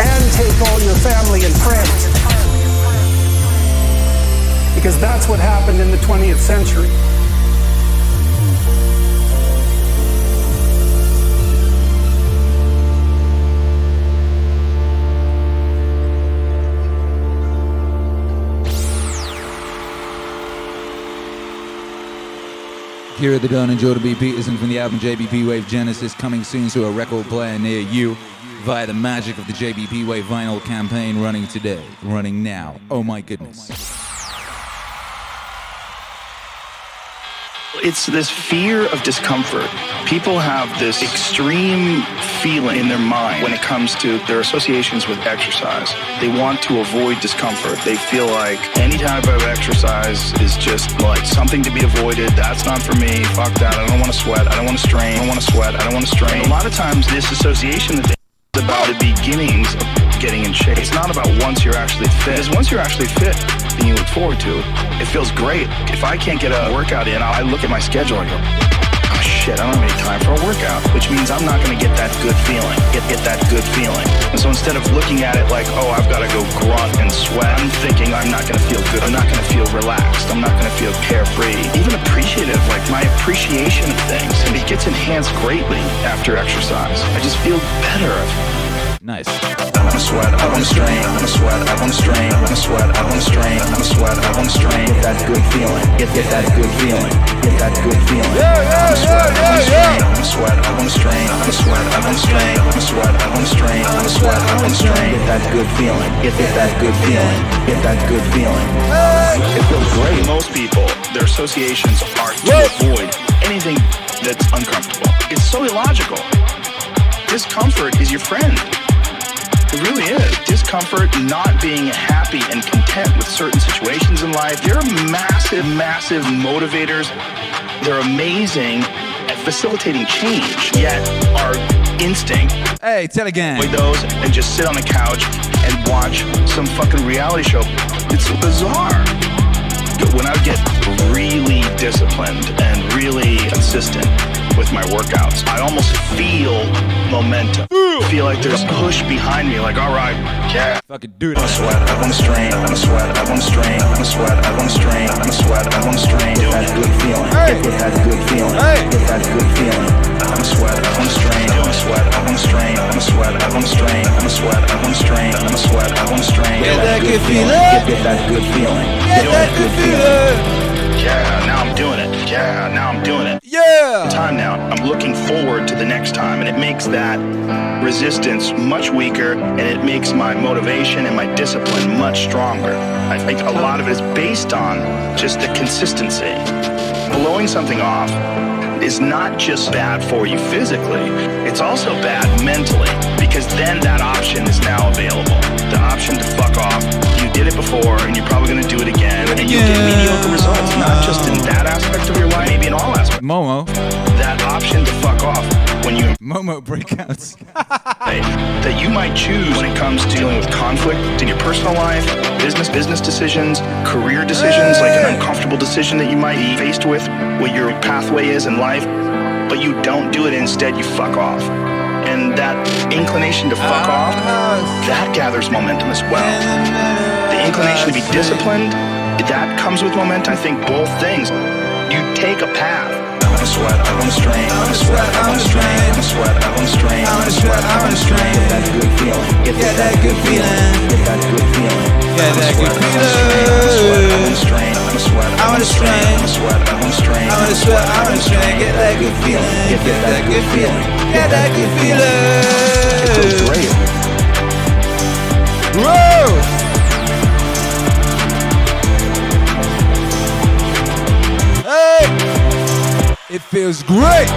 and take all your family and friends. Because that's what happened in the 20th century. Akira the Don and Jordan B. Peterson from the album JBP Wave Genesis, coming soon to a record player near you via the magic of the JBP Wave vinyl campaign running today, running now. Oh my goodness. It's this fear of discomfort. People have this extreme feeling in their mind when it comes to their associations with exercise. They want to avoid discomfort. They feel like any type of exercise is just like something to be avoided. That's not for me. Fuck that. I don't want to sweat. I don't want to strain. I don't want to sweat. I don't want to strain. And a lot of times, this association that they is about the beginnings of getting in shape. It's not about once you're actually fit. Because once you're actually fit and you look forward to it, it feels great. If I can't get a workout in, I look at my schedule and go, shit, I don't have any time for a workout. Which means I'm not going to get that good feeling. Get, get that good feeling. And so instead of looking at it like, oh, I've got to go grunt and sweat, I'm thinking I'm not going to feel good. I'm not going to feel relaxed. I'm not going to feel carefree. Even appreciative, like my appreciation of things. It gets enhanced greatly after exercise. I just feel better. Nice. I'ma sweat up on strain, I'ma sweat up on strain, I'ma sweat up on strain, I'ma sweat up on strain. Get that good feeling, get get that good feeling, get that good feeling. Yeah, yeah, yeah, yeah, yeah. I'ma sweat up on strain, I'ma sweat up on strain, I'ma sweat up on strain, I'ma sweat up on strain. Get that good feeling, get get that good feeling, get that good feeling. It feels great. Most people, their associations are to avoid anything that's uncomfortable. It's so illogical. Discomfort is your friend. It really is. Discomfort, not being happy and content with certain situations in life. They're massive, massive motivators. They're amazing at facilitating change. Yet our instinct Hey, tell again. avoid those and just sit on the couch and watch some fucking reality show. It's bizarre. But when I get really disciplined and really consistent with my workouts, I almost feel momentum. Feel like there's push behind me, like, all right, yeah. Fucking do I wanna sweat, I wanna strain, I wanna sweat, I wanna strain, I wanna sweat, I wanna strain, I wanna sweat, I wanna strain. Get that good feeling. Get, get that good feeling. Get that good feeling. I wanna sweat, I wanna strain, I wanna sweat, I wanna strain, I wanna sweat, I wanna strain, I wanna sweat, I wanna strain, I wanna sweat, I wanna strain. Get that good feeling. get that good feeling. Get that good feeling. Yeah, now I'm doing it. Yeah, now I'm doing it. Yeah. Time now. I'm looking forward to the next time, and it makes that resistance much weaker, and it makes my motivation and my discipline much stronger. I think a lot of it is based on just the consistency. Blowing something off is not just bad for you physically, it's also bad mentally because then that option is now available. The option to fuck off. Did it before and you're probably gonna do it again and you get mediocre results, not just in that aspect of your life, maybe in all aspects. Momo. That option to fuck off when you Momo breakouts. that you might choose when it comes to dealing with conflict in your personal life, business business decisions, career decisions, like an uncomfortable decision that you might be faced with, what your pathway is in life, but you don't do it. Instead, you fuck off. And that inclination to fuck off, that gathers momentum as well. The inclination to be disciplined, that comes with momentum. I think both things. You take a path. I wanna sweat, I wanna strain, I wanna sweat, I wanna strain, I wanna sweat, I wanna strain, I wanna sweat, I wanna strain. Get that good feeling. Get, that good feeling. Get that good feeling. Get that good feeling. I wanna strain, I wanna sweat, I wanna strain, I wanna sweat, I wanna strain, I wanna sweat, I wanna strain. Get that good feeling. Get that good feeling. Get that good feeling. It feels great. Whoa! Hey! It feels great.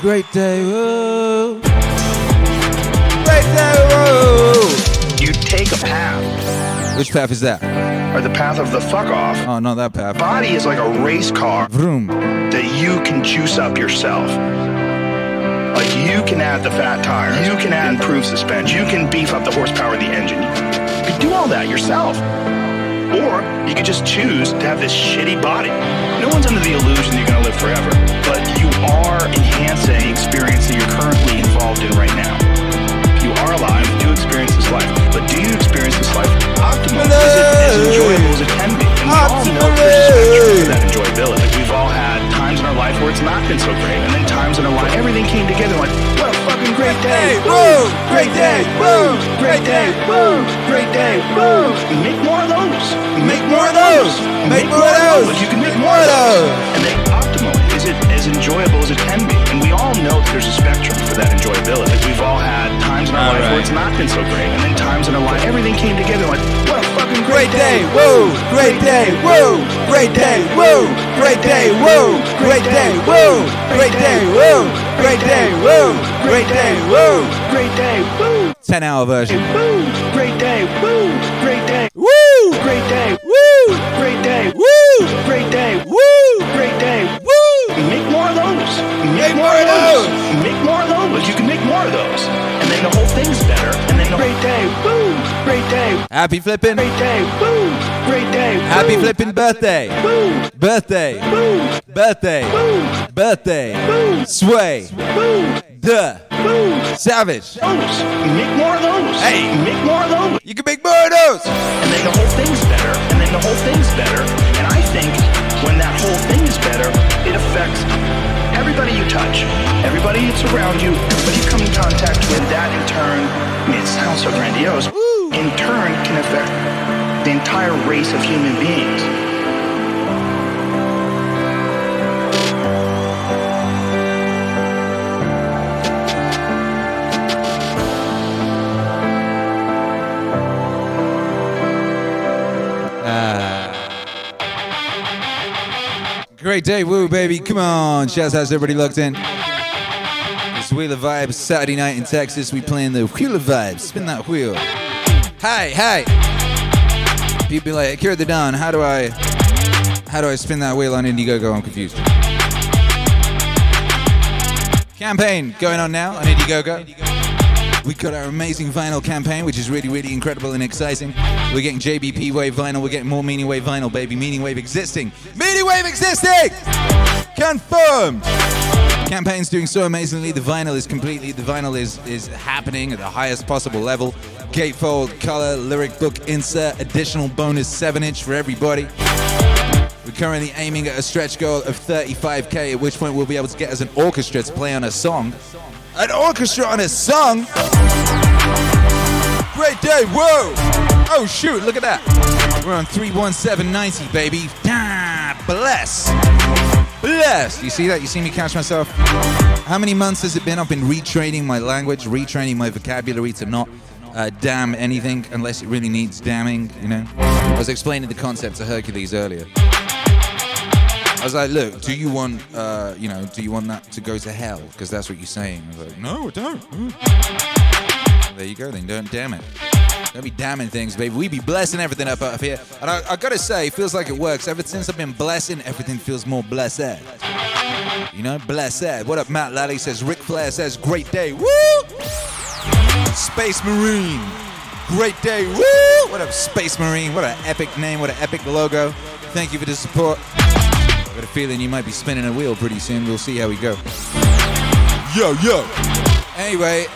Great day, whoa. Great day, whoa. You take a path, Which path is that? Or the path of the fuck off. Oh, no, that path. Body is like a race car Vroom. that you can juice up yourself. Like you can add the fat tires, you can add improved suspension, you can beef up the horsepower of the engine. You can do all that yourself. Or you could just choose to have this shitty body. No one's under the illusion that you're gonna live forever, but you are enhancing the experience that you're currently involved in right now. Are alive, you do experience this life, but do you experience this life optimally? Is it as enjoyable as it can be? And we all know there's a spectrum for that enjoyability. Like we've all had times in our life where it's not been so great, and then times in our life everything came together like, what a fucking great day! Woo! Great day! Woo! Great day! Woo! Great day! Woo! Make more of those. Make more of those. Make more of those. You can make more of those. And then optimally, is it as enjoyable as it can be? And we all know that there's a spectrum for that enjoyability. Like we've all had times in our life where it's not been so great, and then times in our life everything came together like, what a fucking great, day! woo! Great day, woo! Great day, woo! Great day, woo! Great day, woo! Great day, woo! Great day, woo! Great day, woo! Great day! Woo! 10 hour version. Woo! Great day! Woo! Great day! Woo! Great day! Woo! Great day! Woo! Great day! Woo! Great day! Make more of those. Make more of those. You can make more of those. And then the whole thing's better. And then the great day. Woo! Great day. Happy flipping. Great day. Woo! Great day. Happy flipping birthday. Woo! Birthday. Woo! Birthday. Woo! Birthday. Woo! Sway. Woo! Duh. Woo! Savage. Those. Make more of those. Hey. Make more of those. You can make more of those. And then the whole thing's better. And then the whole thing's better. And I think when that whole thing is better, it affects everybody you touch, everybody that's around you, everybody you come in contact with. That in turn, I mean, it sounds so grandiose. in turn can affect the entire race of human beings. Great day, woo, baby. Come on. Shouts out to everybody locked in. It's Wheel of Vibes, Saturday night in Texas. We playing the Wheel of Vibes. Spin that wheel. Hey, hey. People be like, Akira the Don, how do I how do I spin that wheel on Indiegogo? I'm confused. Campaign going on now on Indiegogo. We got our amazing vinyl campaign, which is really, really incredible and exciting. We're getting JBP Wave vinyl. We're getting more Meaning Wave vinyl, baby. Meaning Wave existing. Meaning Wave existing! Confirmed! Campaign's doing so amazingly. The vinyl is completely, the vinyl is, is happening at the highest possible level. Gatefold, color, lyric book insert, additional bonus 7 inch for everybody. We're currently aiming at a stretch goal of 35k, at which point we'll be able to get as an orchestra to play on a song. An orchestra on a song? Great day, whoa! Oh shoot, look at that. We're on 31790, baby. Ah, bless. Bless. You see that? You see me catch myself? How many months has it been? I've been retraining my language, retraining my vocabulary to not uh, damn anything unless it really needs damning, you know? I was explaining the concept to Hercules earlier. I was like, look, do you want, uh, you know, do you want that to go to hell? Because that's what you're saying. I was like, no, I don't. There you go, then. Don't damn it. Don't be damning things, baby. We be blessing everything up out here. And I, I gotta say, it feels like it works. Ever since I've been blessing, everything feels more blessed. You know, blessed. What up, Matt Lally says, Ric Flair says, great day. Woo! Space Marine. Great day. Woo! What up, Space Marine? What an epic name. What an epic logo. Thank you for the support. I got a feeling you might be spinning a wheel pretty soon. We'll see how we go. Yo, yo. Anyway,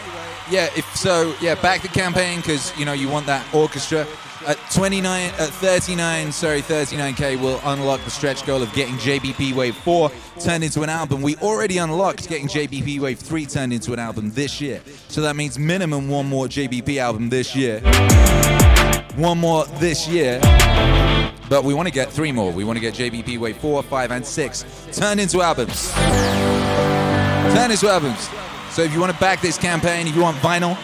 yeah, if so, yeah, back the campaign because you know you want that orchestra. At 29, at 39, sorry, 39k, we'll unlock the stretch goal of getting JBP Wave 4 turned into an album. We already unlocked getting JBP Wave 3 turned into an album this year. So that means minimum one more JBP album this year. One more this year. But we want to get three more. We want to get JBP Wave 4, 5, and 6 turned into albums. Turned into albums. So if you want to back this campaign, if you want vinyl,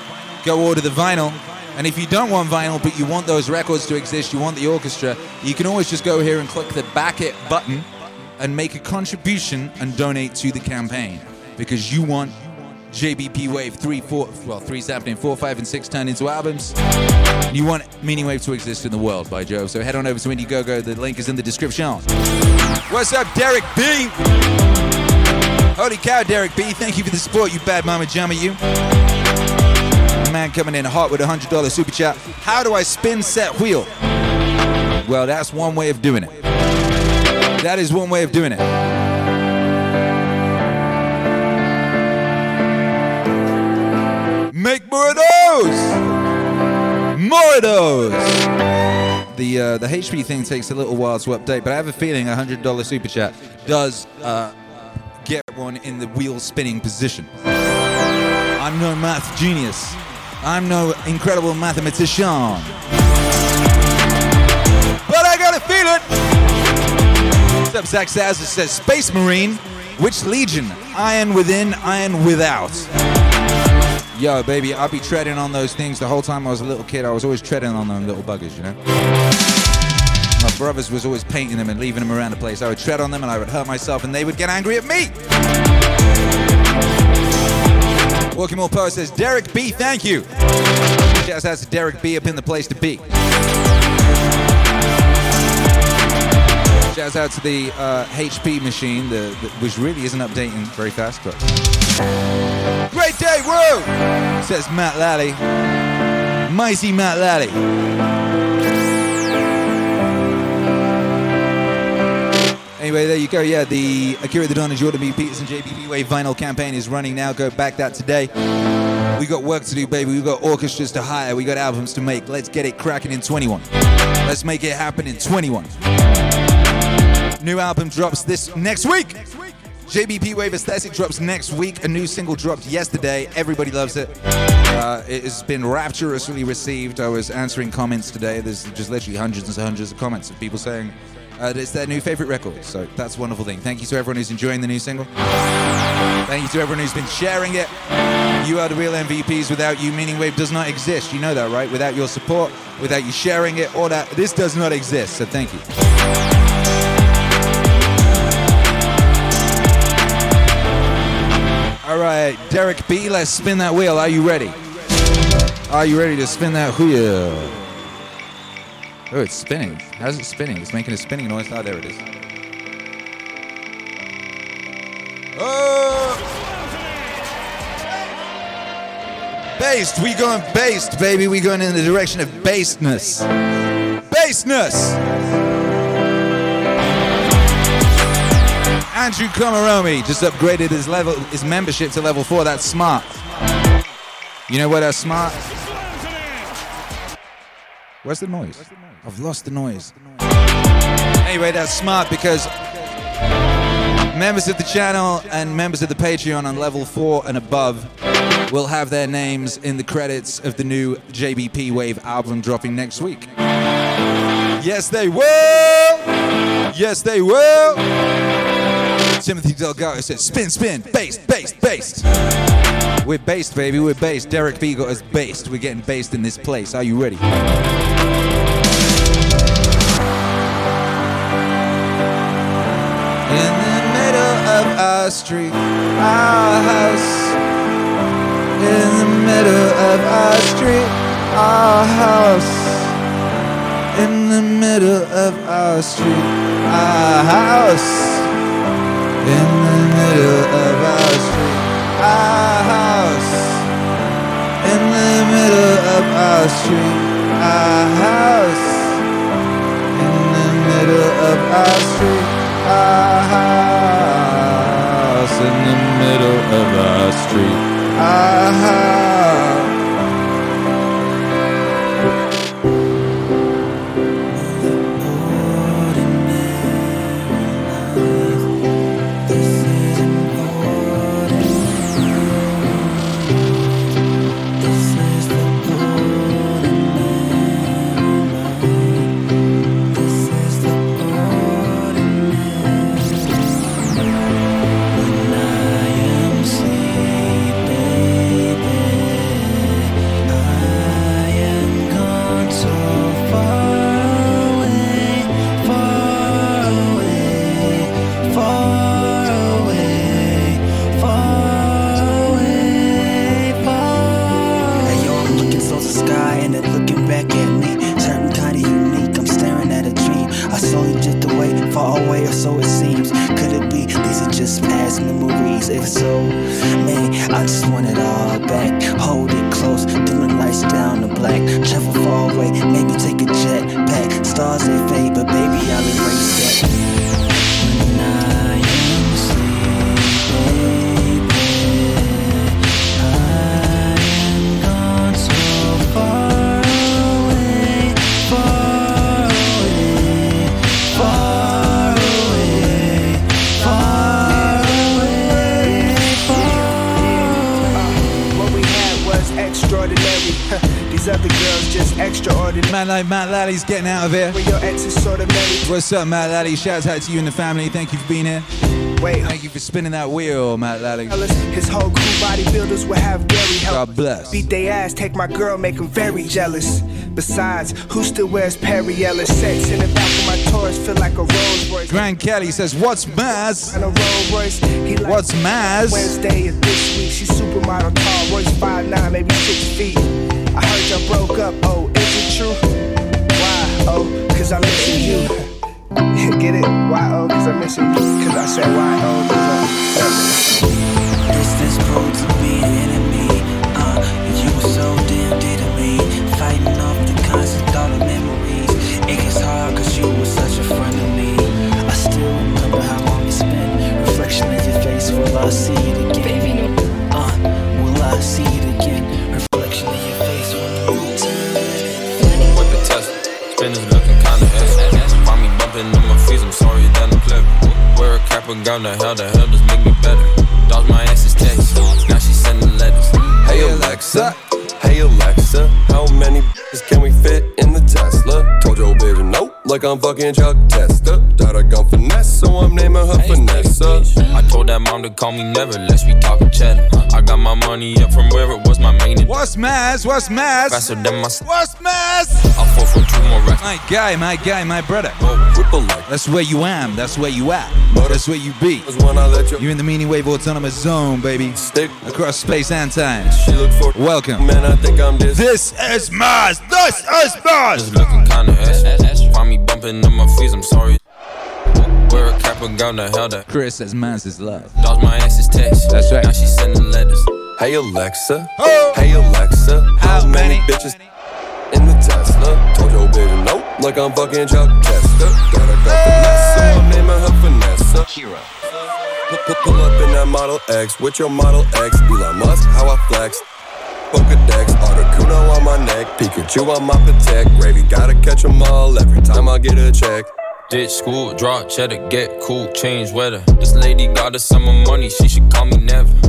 go order the vinyl. And if you don't want vinyl, but you want those records to exist, you want the orchestra, you can always just go here and click the back it button and make a contribution and donate to the campaign. Because you want JBP Wave 3, 4, well, 3's happening, 4, 5, and 6 turned into albums. And you want Meaning Wave to exist in the world by Joe. So head on over to Indiegogo. The link is in the description. What's up, Derek B? Holy cow, Derek B. Thank you for the support, you bad mama jammer, you. Man coming in hot with a $100 super chat. How do I spin set wheel? Well, that's one way of doing it. That is one way of doing it. Make more of those! More of those! The, uh, the HP thing takes a little while to update, but I have a feeling a $100 super chat does uh, one in the wheel spinning position. I'm no math genius. I'm no incredible mathematician. But I got a feeling. What's up, Zach Sazza says Space Marine. Which legion? Iron within, iron without. Yo, baby, I'll be treading on those things the whole time I was a little kid. I was always treading on them little buggers, you know? My brothers was always painting them and leaving them around the place. I would tread on them and I would hurt myself and they would get angry at me. Walking More Power says, Derek B, thank you. Shouts out to Derek B up in the place to be. Shouts out to the uh, HP machine, the, the, which really isn't updating very fast. But great day, whoa! Says Matt Lally, mighty Matt Lally. Anyway, there you go. Yeah, the Akira the Don and Jordan B. Peterson JBP Wave vinyl campaign is running now. Go back that today. We got work to do, baby. We got orchestras to hire. We got albums to make. Let's get it cracking in 21. Let's make it happen in 21. New album drops this next week. JBP Wave Aesthetic drops next week. A new single dropped yesterday. Everybody loves it. Uh, it has been rapturously received. I was answering comments today. There's just literally hundreds and hundreds of comments of people saying uh, it's their new favorite record. So that's a wonderful thing. Thank you to everyone who's enjoying the new single. Thank you to everyone who's been sharing it. You are the real MVPs. Without you, Meaning Wave does not exist. You know that, right? Without your support, without you sharing it, all that, this does not exist. So thank you. All right, Derek B, let's spin that wheel. Are you ready? Are you ready to spin that wheel? Oh, it's spinning. How's it spinning? It's making a spinning noise. Oh, there it is. Oh! Based. We going based, baby. We going in the direction of basedness. Baseness. Andrew Komaromi just upgraded his level, his membership to level four. That's smart. You know what? That's smart. Where's the noise? I've lost the noise. Anyway, that's smart because members of the channel and members of the Patreon on level four and above will have their names in the credits of the new JBP Wave album dropping next week. Yes, they will. Yes, they will. Timothy Delgado says, spin, spin, based, based, based. We're based, baby. We're based. Derek got us based. We're getting based in this place. Are you ready? Our street, our house. In the middle of our street, our house. In the middle of our street, our house. In the middle of our street, our house. In the middle of our street, our house. In the middle of our street, our house. Street, our Like Matt Lally's getting out of here. Where your ex is sort of married. What's up, Matt Lally? Shouts out to you and the family. Thank you for being here. Wait, Thank you for spinning that wheel, Matt Lally. His whole crew bodybuilders will have Gary help. God bless. Beat they ass, take my girl, make them very jealous. Besides, who still wears Perry Ellis? Sex in the back of my Taurus feel like a Rolls Royce. Grand Kelly says, What's Maz? And a Rolls Royce. He like What's Maz? Wednesday is this week. She's supermodel tall, Royce 5'9, maybe 6 feet. I heard y'all broke up. Oh, is it true? Cause I'm missing you. Get it? Oh, cause I'm missing you. Cause I said? Oh, cause I'm. Distance proved to be enemy. Uh, you so Wear a cap and gown, the hell, the hell does make me better. Dodge my ex's text. Now she sending letters. Hey Alexa, Hey Alexa, how many bitches can we fit in the Tesla? Told your bitch nope, like I'm fucking Chuck Testa. That I gun finesse, so I'm naming her Vanessa. I told that mom to call me never, lest we talkin' cheddar. I got my money up from where it was my main. What's mass? What's mass? Faster than my. What's mass? I'll fall for two more racks. My guy, my guy, my brother. Oh, Ripple like That's where you am. That's where you at. That's where you be. when I let you You're in the meaning wave autonomous zone, baby. stick. Across space and time. She look for Welcome. man, I think I'm this. This is Mars. This is Mars. Just looking kinda ass. Find me bumping in my fees, I'm sorry. Wear a cap and gown to hell that. Chris says Mars is love. Dodge my ass's text. That's right. Now she sending letters. Hey Alexa, oh. hey Alexa, how, How many, many? bitches in the Tesla? Told your bitch nope, like I'm fucking Chuck Testa. Got a gun finesse, so I'm naming her Vanessa. Kira. Pull, up in that Model X with your Model X. Elon Musk, how I flex. Pokedex, Articuno on my neck, Pikachu on my protect. Gravy, gotta catch 'em all every time I get a check. Ditch school, draw cheddar, get cool, change weather. This lady got us some money, she should call me never.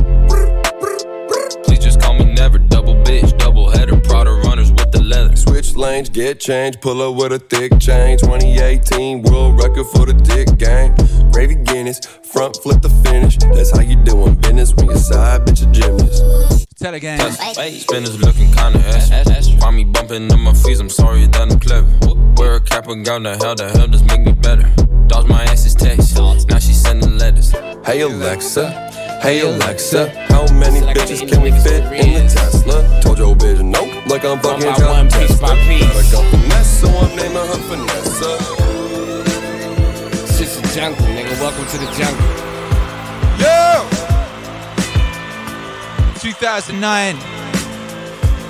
Switch lanes, get change, pull up with a thick chain. 2018 world record for the dick game. Gravy Guinness, front flip the finish. That's how you doing business when your side bitch a gymnast. Tell again. Spinners looking kinda ass. Find me bumping in my fees, I'm sorry that I'm clever. Wear a cap and gown, the hell, the hell does make me better. Dodge my ass's text. Now she sending letters. Hey Alexa, hey Alexa, how many bitches can we fit in like I'm fucking by Chuck one, piece Testa. by piece. Got a gun finesse, so I'm naming her Vanessa. It's just a jungle, nigga. Welcome to the jungle. Yo! 2009.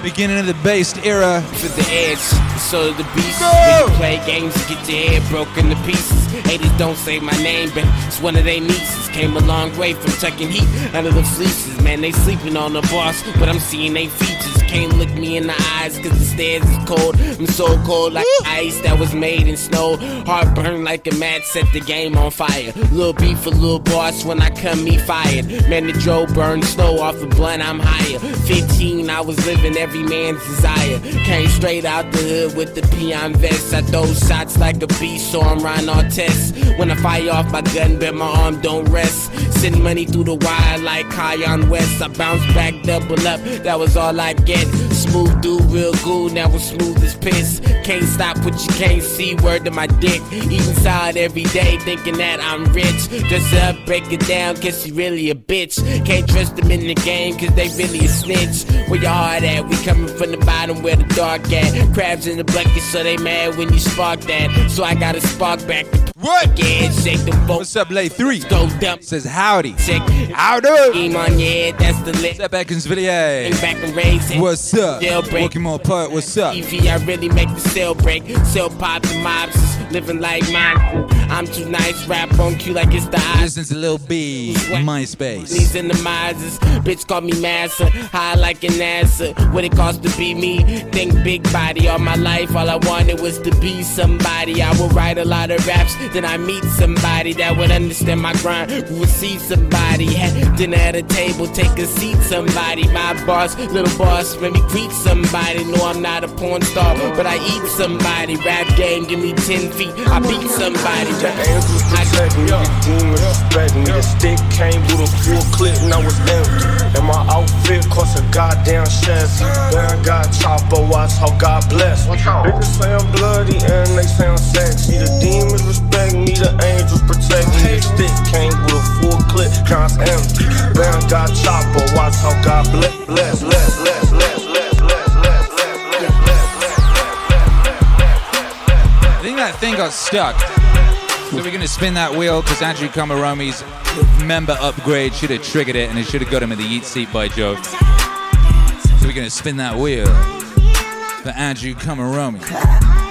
Beginning of the based era. For the edge, the soul of the beast. When you play games, you get your head broken to pieces. Haters don't say my name, but it's one of they nieces. Came a long way from tucking heat under the fleeces. Man, they sleeping on the boss, but I'm seeing they features. Can't look me in the eyes, cause the stairs is cold. I'm so cold like ice that was made in snow. Heart burn like a match, set the game on fire. Little beef for little boss when I come me fired. Man, the Joe burned snow off the blunt, I'm higher. 15, I was living every man's desire. Came straight out the hood with the peon vest. I throw shots like a beast, so I'm Ron Artest. When I fire off my gun, bet my arm don't rest. Send money through the wire like Kanye West. I bounce back, double up, that was all I get. Smooth dude, real good, now I'm smooth as piss. Can't stop what you can't see, word to my dick. Eating salad every day, thinking that I'm rich. Dress up, break it down, guess you really a bitch. Can't trust them in the game, cause they really a snitch. Where your heart at? We coming from the bottom where the dark at. Crabs in the bucket, so they mad when you spark that. So I gotta spark back the What? again, shake them both. What's up, lay three? Go dump. Says howdy. Check. Howdy. Your head, that's the lit. What's up, Atkins Video? Back and raise it. What's up? Jailbreak. Pokemon Part, what's up? EV, I really make the cell break. Cell pop the mobs, living like mine. I'm too nice, rap on cue like it's the eyes. Listen to Lil B, MySpace. These in the misers, bitch call me massa, high like an NASA. What it cost to be me? Think big body all my life. All I wanted was to be somebody. I would write a lot of raps, then I meet somebody that would understand my grind. Who would see somebody, had dinner at a table, take a seat. Somebody, my boss, little boss, let me greet somebody. No, I'm not a porn star, but I eat somebody. Rap game, give me 10 feet, I beat somebody. The angels protect me, the demons respect me. The stick came with a full clip and I was empty. And my outfit cost a goddamn chassis. Then I got chopper, watch how God bless. Bitches say I'm bloody and they say I'm sexy. The demons respect me, the angels protect me. The stick came with a full clip, empty. Got chopper, watch how God bless, bless, bless, bless. I think that thing got stuck. So we're gonna spin that wheel because Andrew Komaromi's member upgrade should have triggered it and it should have got him in the eat seat by Joe. So we're gonna spin that wheel for Andrew Komaromi.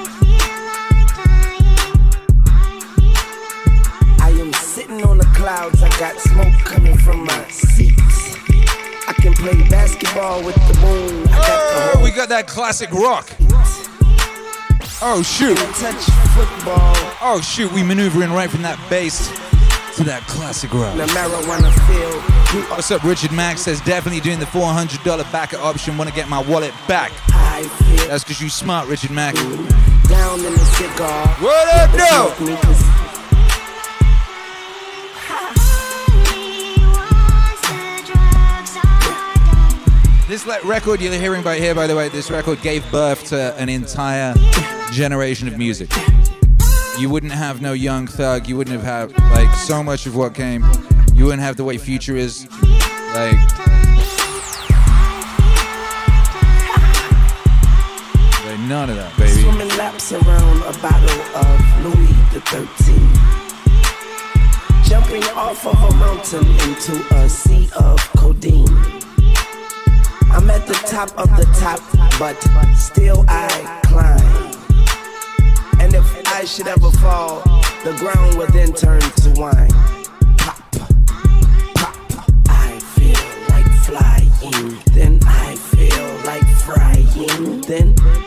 Clouds, I got smoke coming from my seats. I can play basketball with the moon. Got the Oh, we got that classic rock. Oh shoot. touch football. Oh shoot, we maneuvering right from that bass to that classic rock. The marijuana field. What's up, Richard Max says definitely doing the $400 backer option. Want to get my wallet back. That's because you smart, Richard Mack. down in the cigar. What up, no? This record you're hearing right here, by the way, this record gave birth to an entire generation of music. You wouldn't have no Young Thug. You wouldn't have had like so much of what came. You wouldn't have the way Future is. Like, none of that, baby. Swimming laps around a bottle of Louis the 13. Jumping off of a mountain into a sea of codeine. I'm at the top of the top, but still I climb. And if I should ever fall, the ground will then turn to wine. Pop, pop, I feel like flying. Then I feel like frying. Then.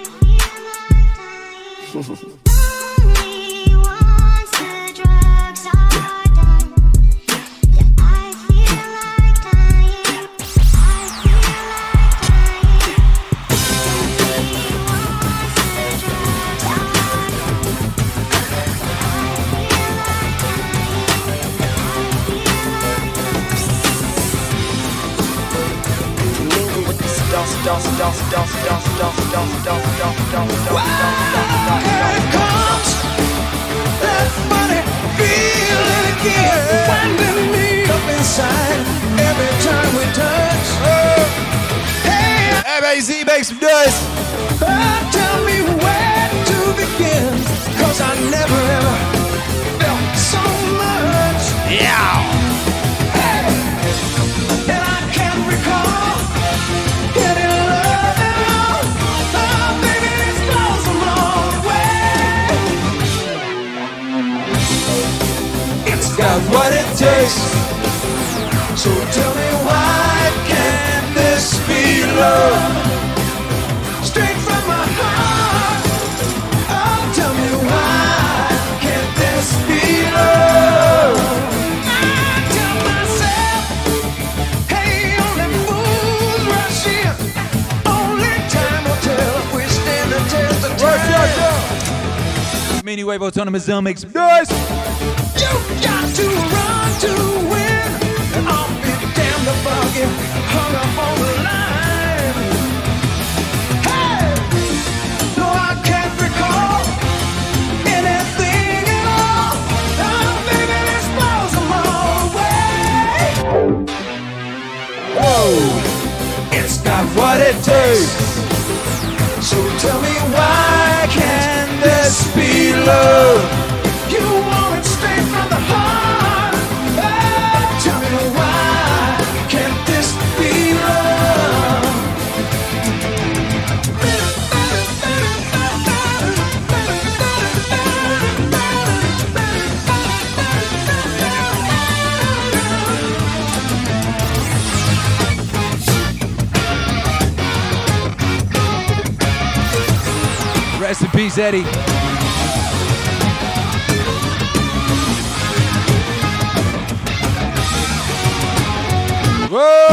MAZ makes some noise. tell me where to begin, I never ever felt so much. Yeah. What it takes. So tell me why can't this be love? Wave Autonomous Zone makes some noise. You got to run to win. I'll be damned if I get hung up on the line. Hey, no, I can't recall anything at all. Oh, baby, this blows a long way. Whoa, it's got what it takes. So tell me why can't this Rest in peace, Eddie. Whoa!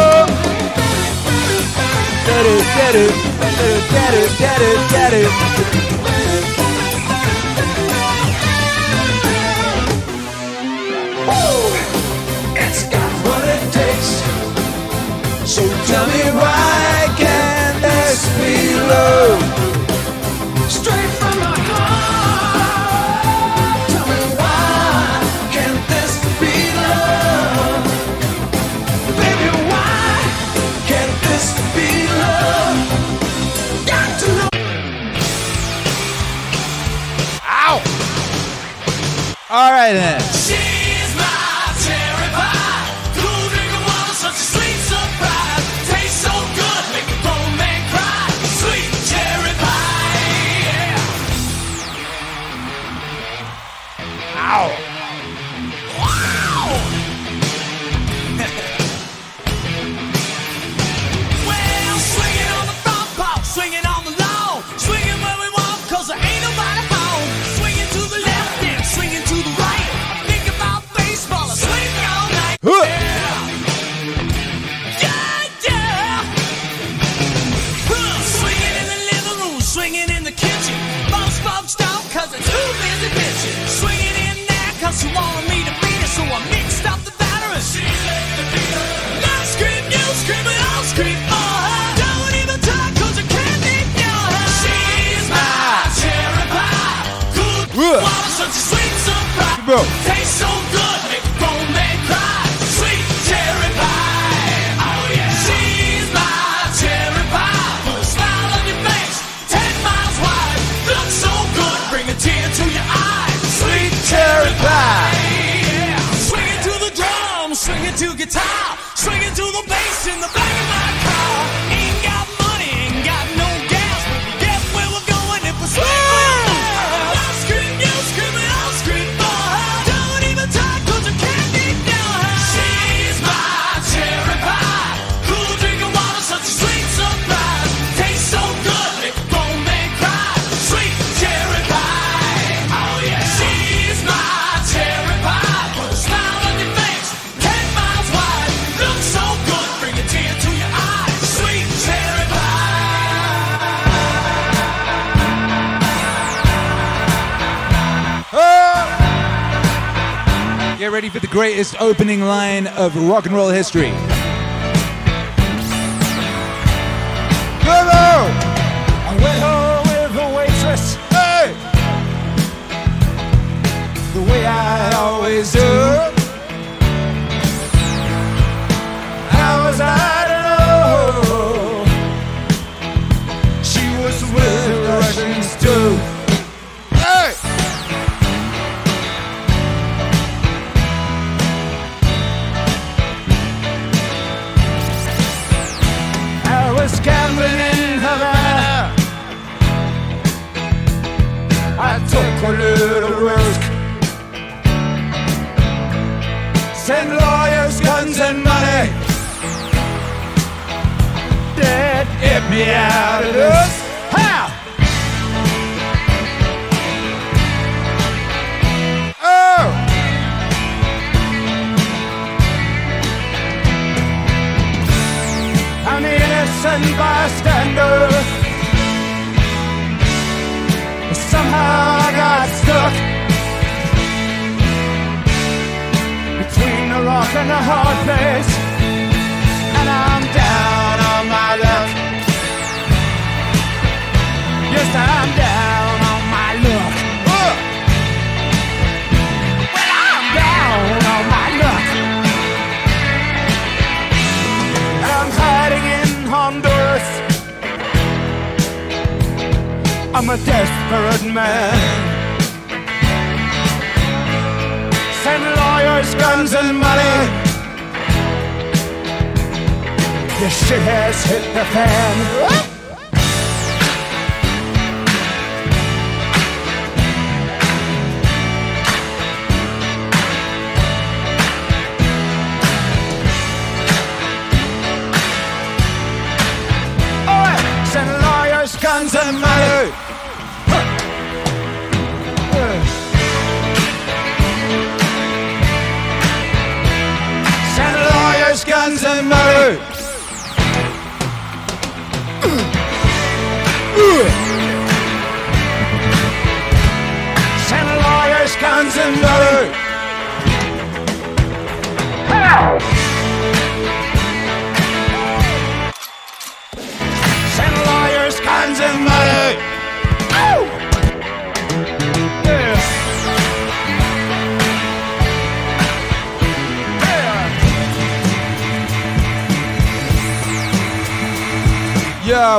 So tell me why can't this be love? greatest opening line of rock and roll history.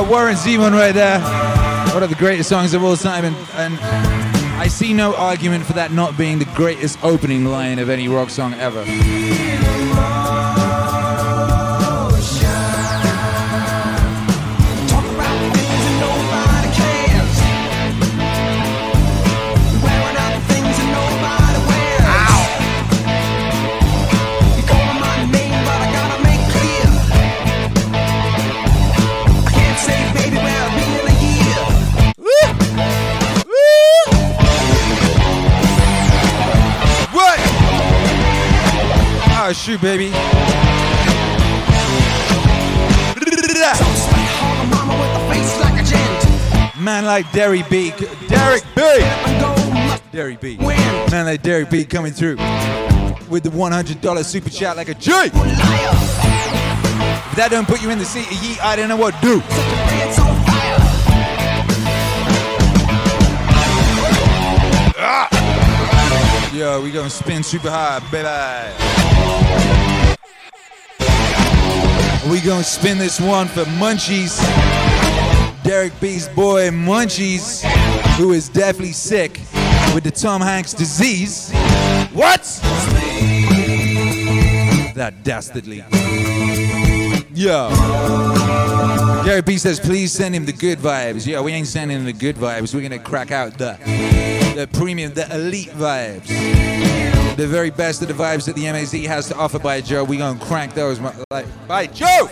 Warren Zevon right there. One of the greatest songs of all time, and, and, I see no argument for that not being the greatest opening line of any rock song ever. my shoot, baby. Man like Derry B. Derek B. Derry B. Man like Derry B coming through with the $100 super chat like a G. If that don't put you in the seat ye, I don't know what do. Ah. Yo, we gonna spin super high, baby. We gonna spin this one for Munchies. Derek B's boy Munchies, who is definitely sick with the Tom Hanks disease. What? That dastardly. Yo. Derek B says, please send him the good vibes. Yeah, we ain't sending him the good vibes. We're gonna crack out the the premium, the elite vibes. The very best of the vibes that the MAZ has to offer by Joe. We gonna crank those like by Joe!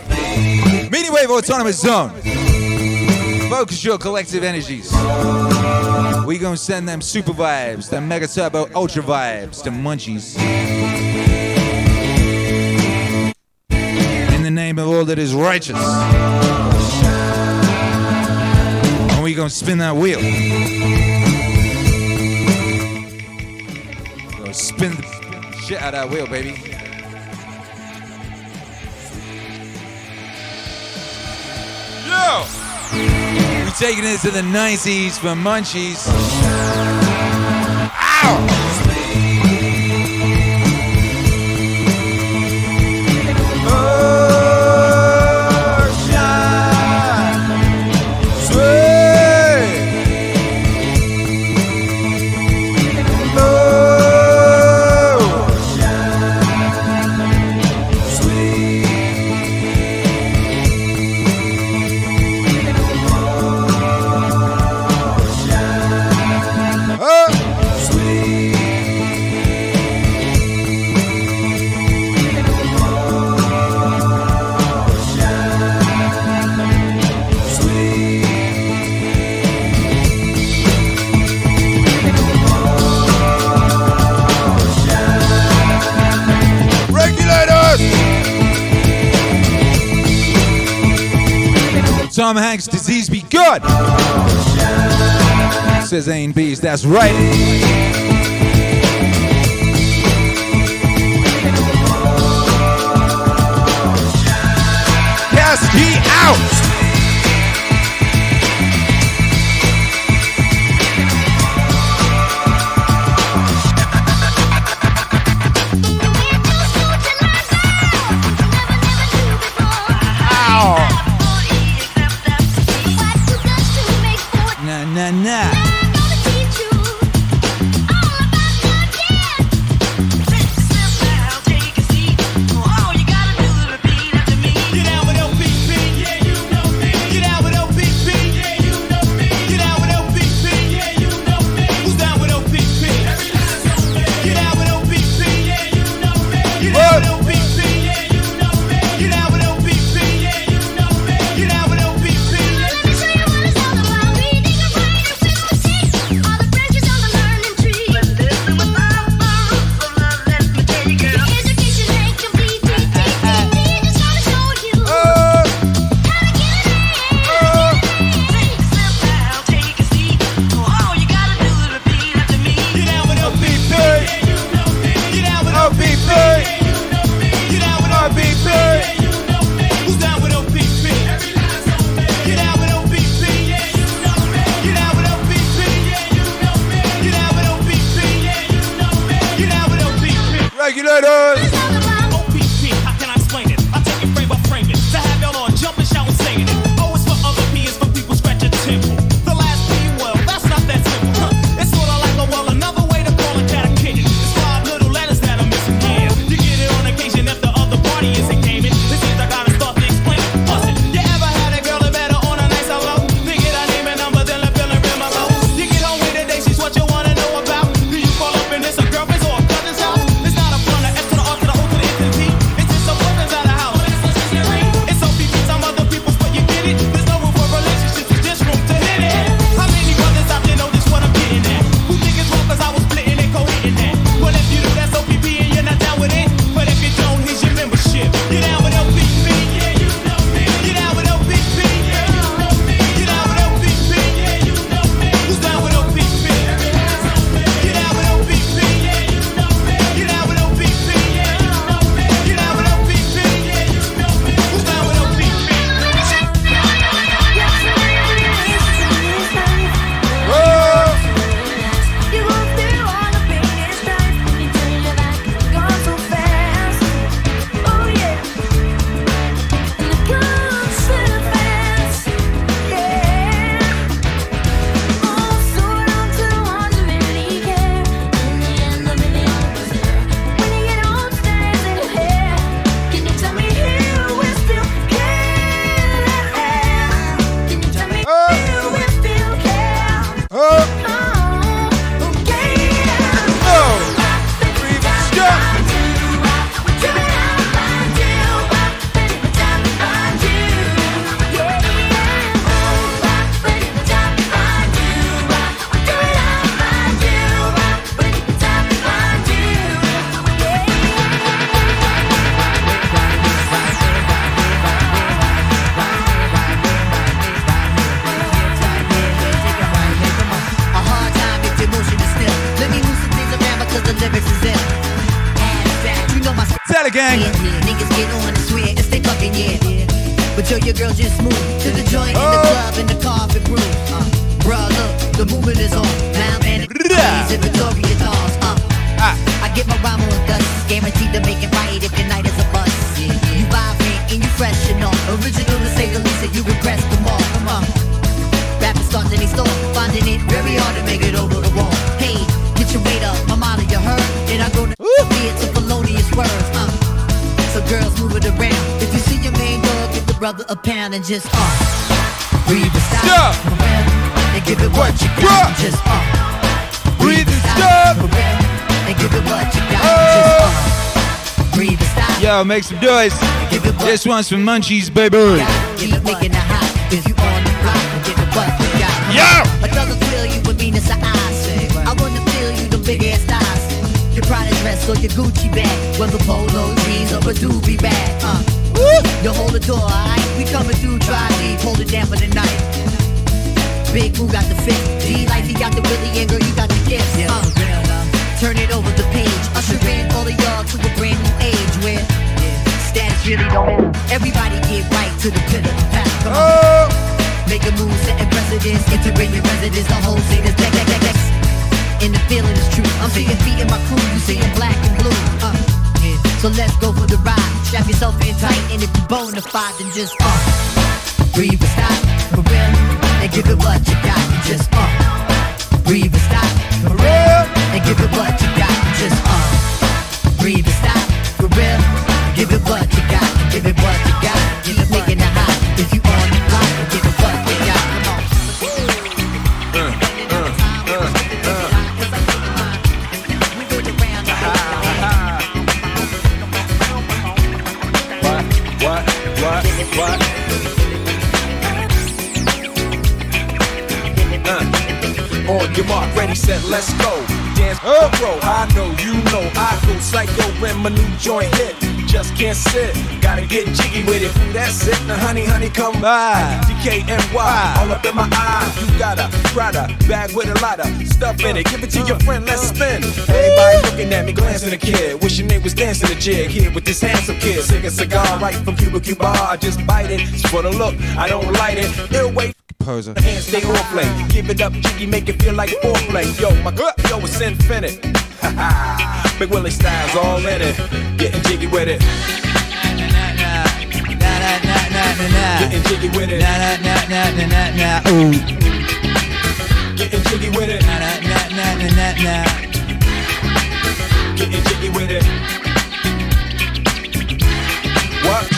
Meaning Wave Autonomous Zone. Focus your collective energies. We gonna send them super vibes, them mega turbo ultra vibes, the munchies. In the name of all that is righteous. And we gonna spin that wheel. Spin shit out of that wheel, baby. Yo! We're taking it to the 90s for munchies. Regulators! Tom Hanks' disease be good. Says A and B's. That's right. Kasky out. Gang. Niggas get on and swear it's they fucking yeah. But yo, your girl just moved to the joint in the club in the carpet room. Uh, bruh, look, the movement is on. Now and it's Victoria dolls. Uh, I get my rhyme on guts, guaranteed to make it right if your night is a bust. Yeah, yeah. You vibrant and you fresh and all. Original to say the least, and you impress them all. Come on. Rappers start in store, finding it very hard to make it over the wall. Hey, get your weight up, I'm out of your herd, and I go to girls move it around. If you see your main dog, give the brother a pound and just uh, breathe and stop. And give it what you got. Just uh, breathe and stop. And give it what you got. Just uh, breathe and stop. Yo, make some noise. This one's for Munchies, baby. Keep making it hot if you on the block give it what you got. Yo! Another feel you with Venus of eyes. I Prada dress or your Gucci bag, whether polo jeans or a doobie bag. Uh, you hold the door, alright? We coming through, try deep, hold it down for the night. Big Boo got the fit, D like he got the Willie, and girl you got the gifts. Uh, turn it over the page, usher in all of y'all to a brand new age where status really don't matter. Everybody get right to the pit of the pack. Come on. Make a move, setting precedence, integrate your residence, the whole scene is next, next, next, next. And the feeling is true. I'm seeing feet in my crew, you seeing black and blue. Uh, yeah. So let's go for the ride. Strap yourself in tight, and if you're bona fide, then just uh, breathe and stop for real, and give it what you got. Just uh, breathe and stop for real, and give it what you got. Just uh, breathe and stop for real, give it what you got. Give it what you got. Mark, ready, set, let's go. Dance, oh. bro. I know, you know, I go psycho when my new joint hit. Just can't sit, gotta get jiggy with it. That's it, now honey, honey, come by. DKNY, all up in my eye. You got a Prada bag with a lot of stuff in it. Give it to your friend, let's spin. Everybody looking at me, glancing a kid. Wishing they was dancing a jig here with this handsome kid. Sick a cigar right from Cuba Cuba. I just bite it. It's for the look, I don't light it. It'll wait. Poser. Hands stay on play. Give it up, jiggy, make it feel like foreplay. Yo, my yo, it's infinite. Big Willie styles all in it. Getting jiggy with it. Getting jiggy with it. Nah, nah, nah, nah, nah, nah, nah. Ooh. Getting jiggy with it. Getting jiggy with it. What?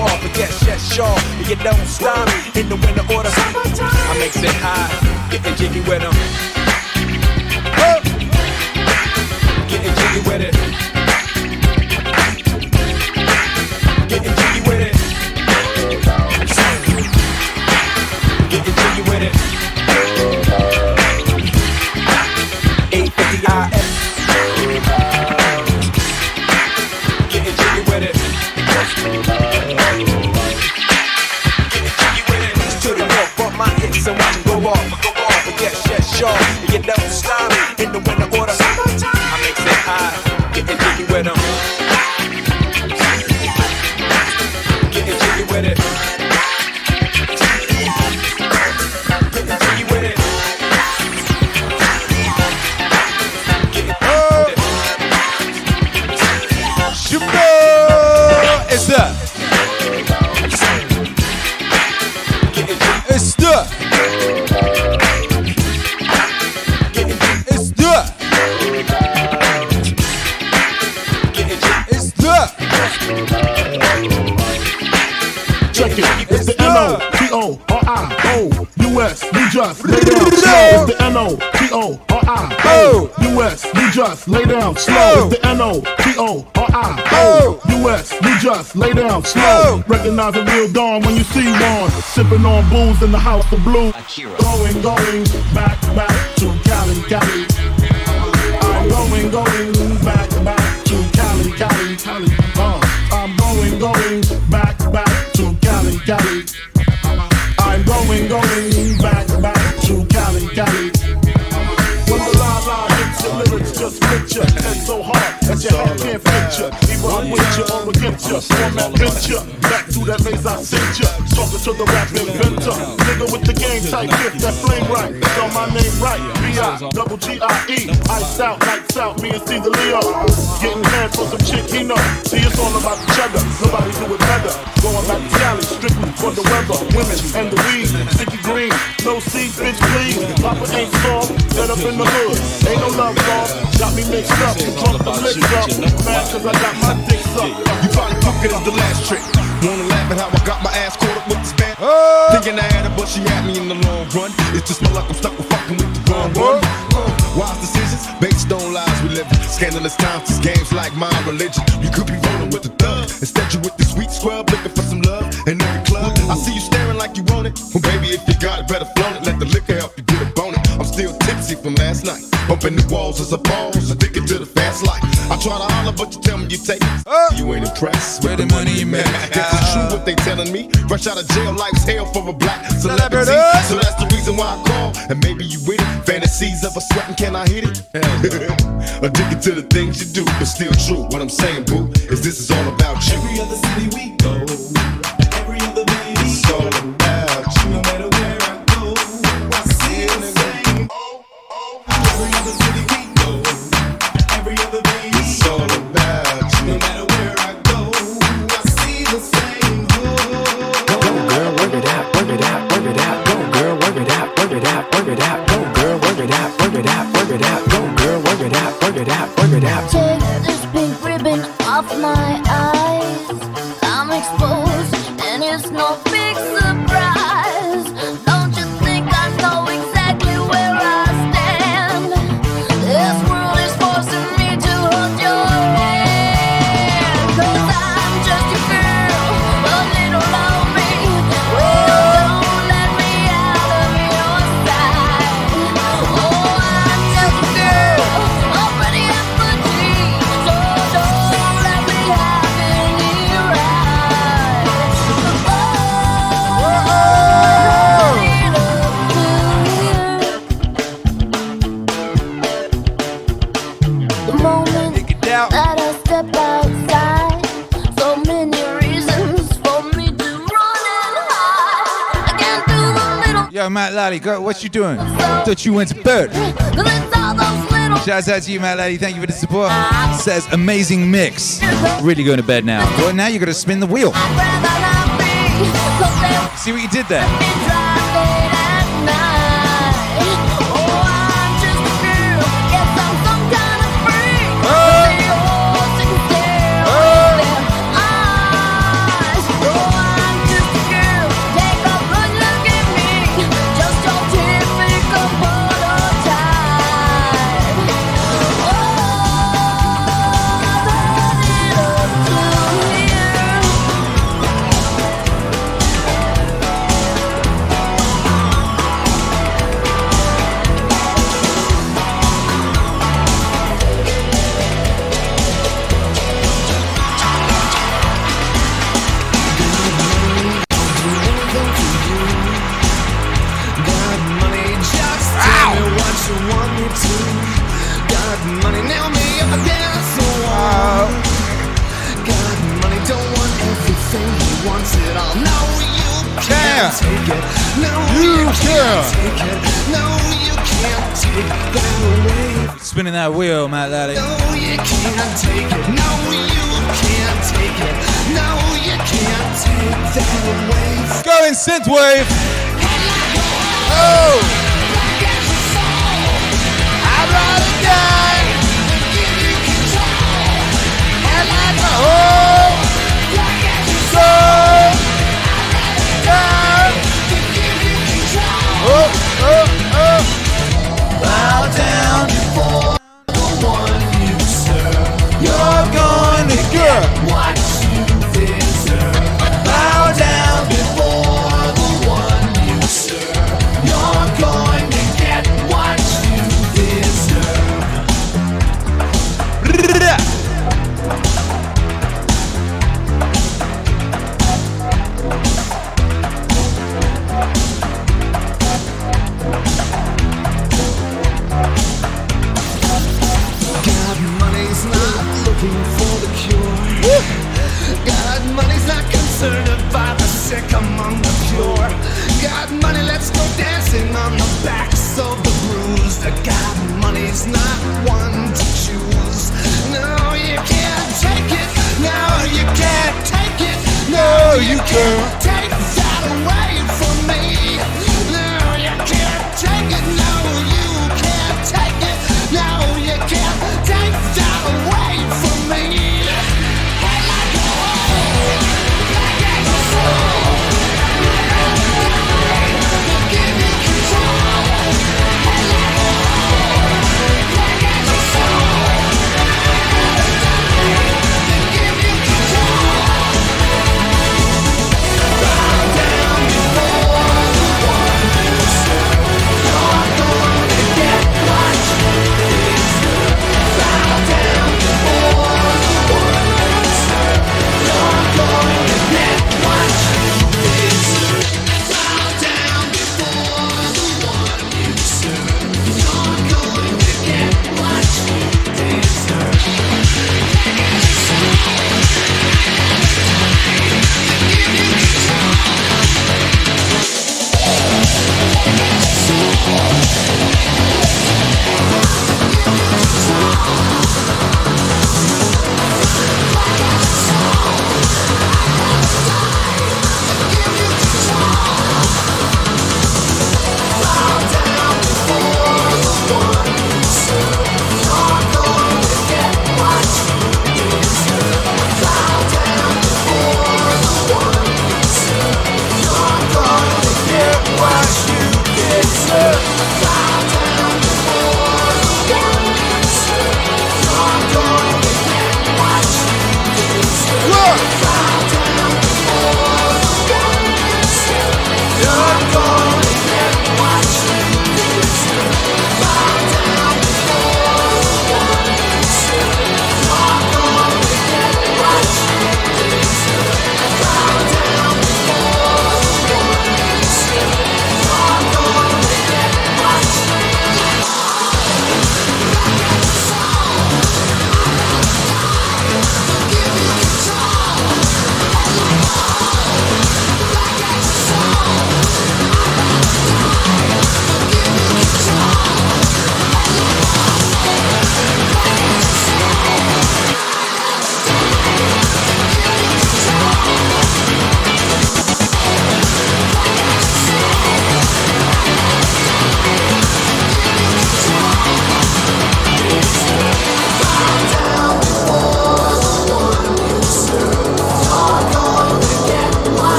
off. But yes, yes, sure. You don't stop in the winter order. I makes it high, getting jiggy with them. fresh out of jail, life's hell for a black celebrity. So that's the reason why I call. And maybe you with it. Fantasies of a sweating, can I hit it? Addicted to the things you do, but still true. What I'm saying, boo, is this is all Lottie, girl, what you doing? Thought you went to bed. Shouts out to you, Matt Lally. Thank you for the support. Says amazing mix. Really going to bed now. Well, now you're going to spin the wheel. See what you did there. I will, my laddie. No, you can't take it. No, you can't take it. No, you can't take that away. Going synthwave. Oh. I'd rather die than give you control. And I.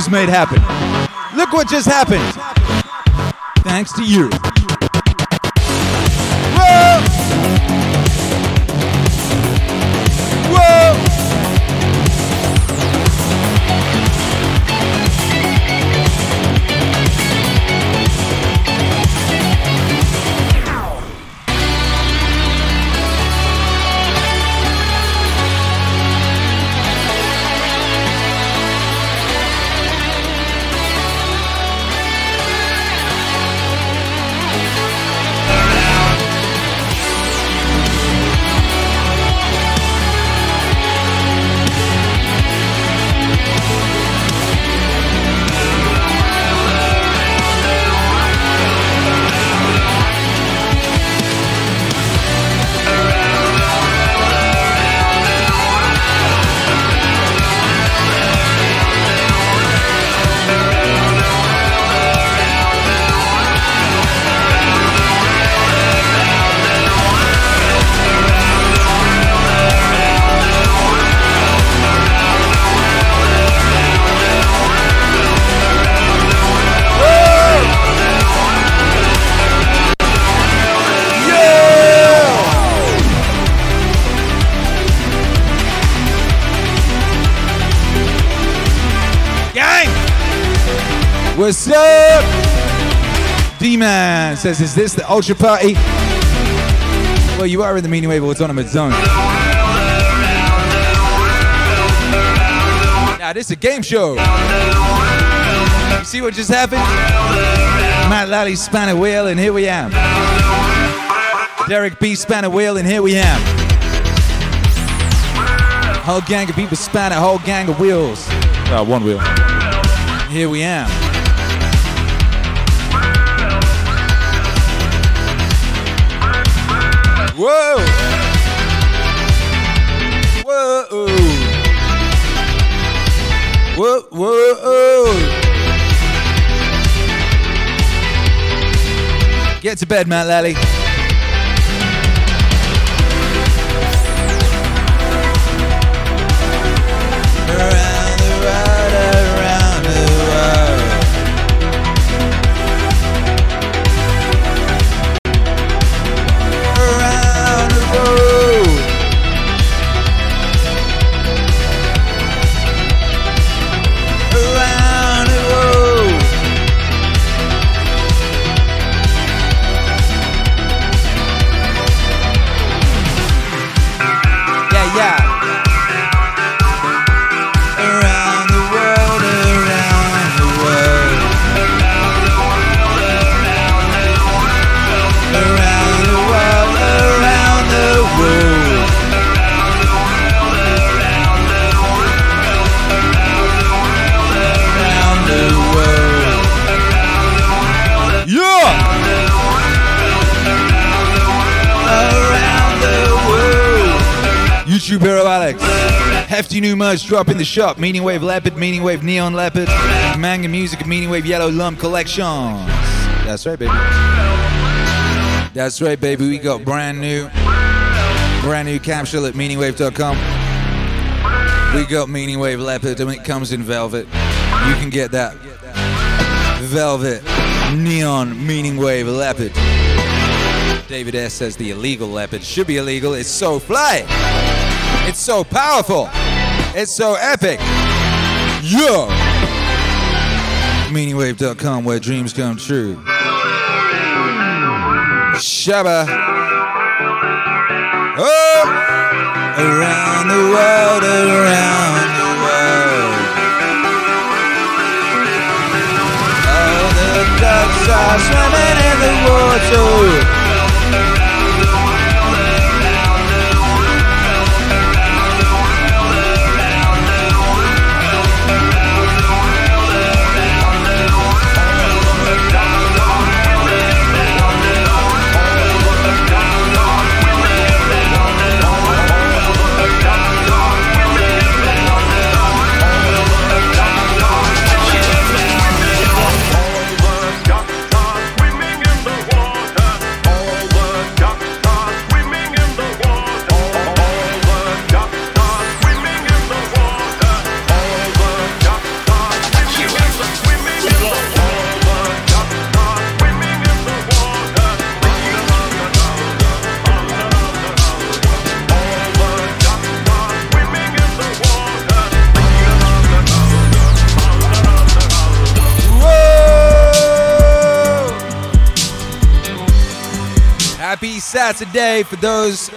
just made happen. What's up? D-Man says, is this the Ultra Party? Well, you are in the Meaning Wave Autonomous Zone. Now, this is a game show. You see what just happened? Matt Lally span a wheel, and here we am. Derek B span a wheel, and here we am. Whole gang of people span a whole gang of wheels. Uh, one wheel. Here we am. Whoa! Whoa! Whoa! Whoa! Get to bed, Matt Lally. YouTube hero Alex. Hefty new merch drop in the shop. Meaning Wave Leopard, Meaning Wave Neon Leopard, Manga Music, Meaning Wave Yellow Lump Collections. That's right, baby. That's right, baby. We got brand new, brand new capsule at meaningwave.com. We got Meaning Wave Leopard, and it comes in velvet. You can get that velvet neon Meaning Wave Leopard. David S says the illegal leopard should be illegal. It's so fly. It's so powerful. It's so epic. Yo! Meaningwave.com where dreams come true. Shabba. Oh! Around the world, around the world. All the ducks are swimming in the water. Saturday for those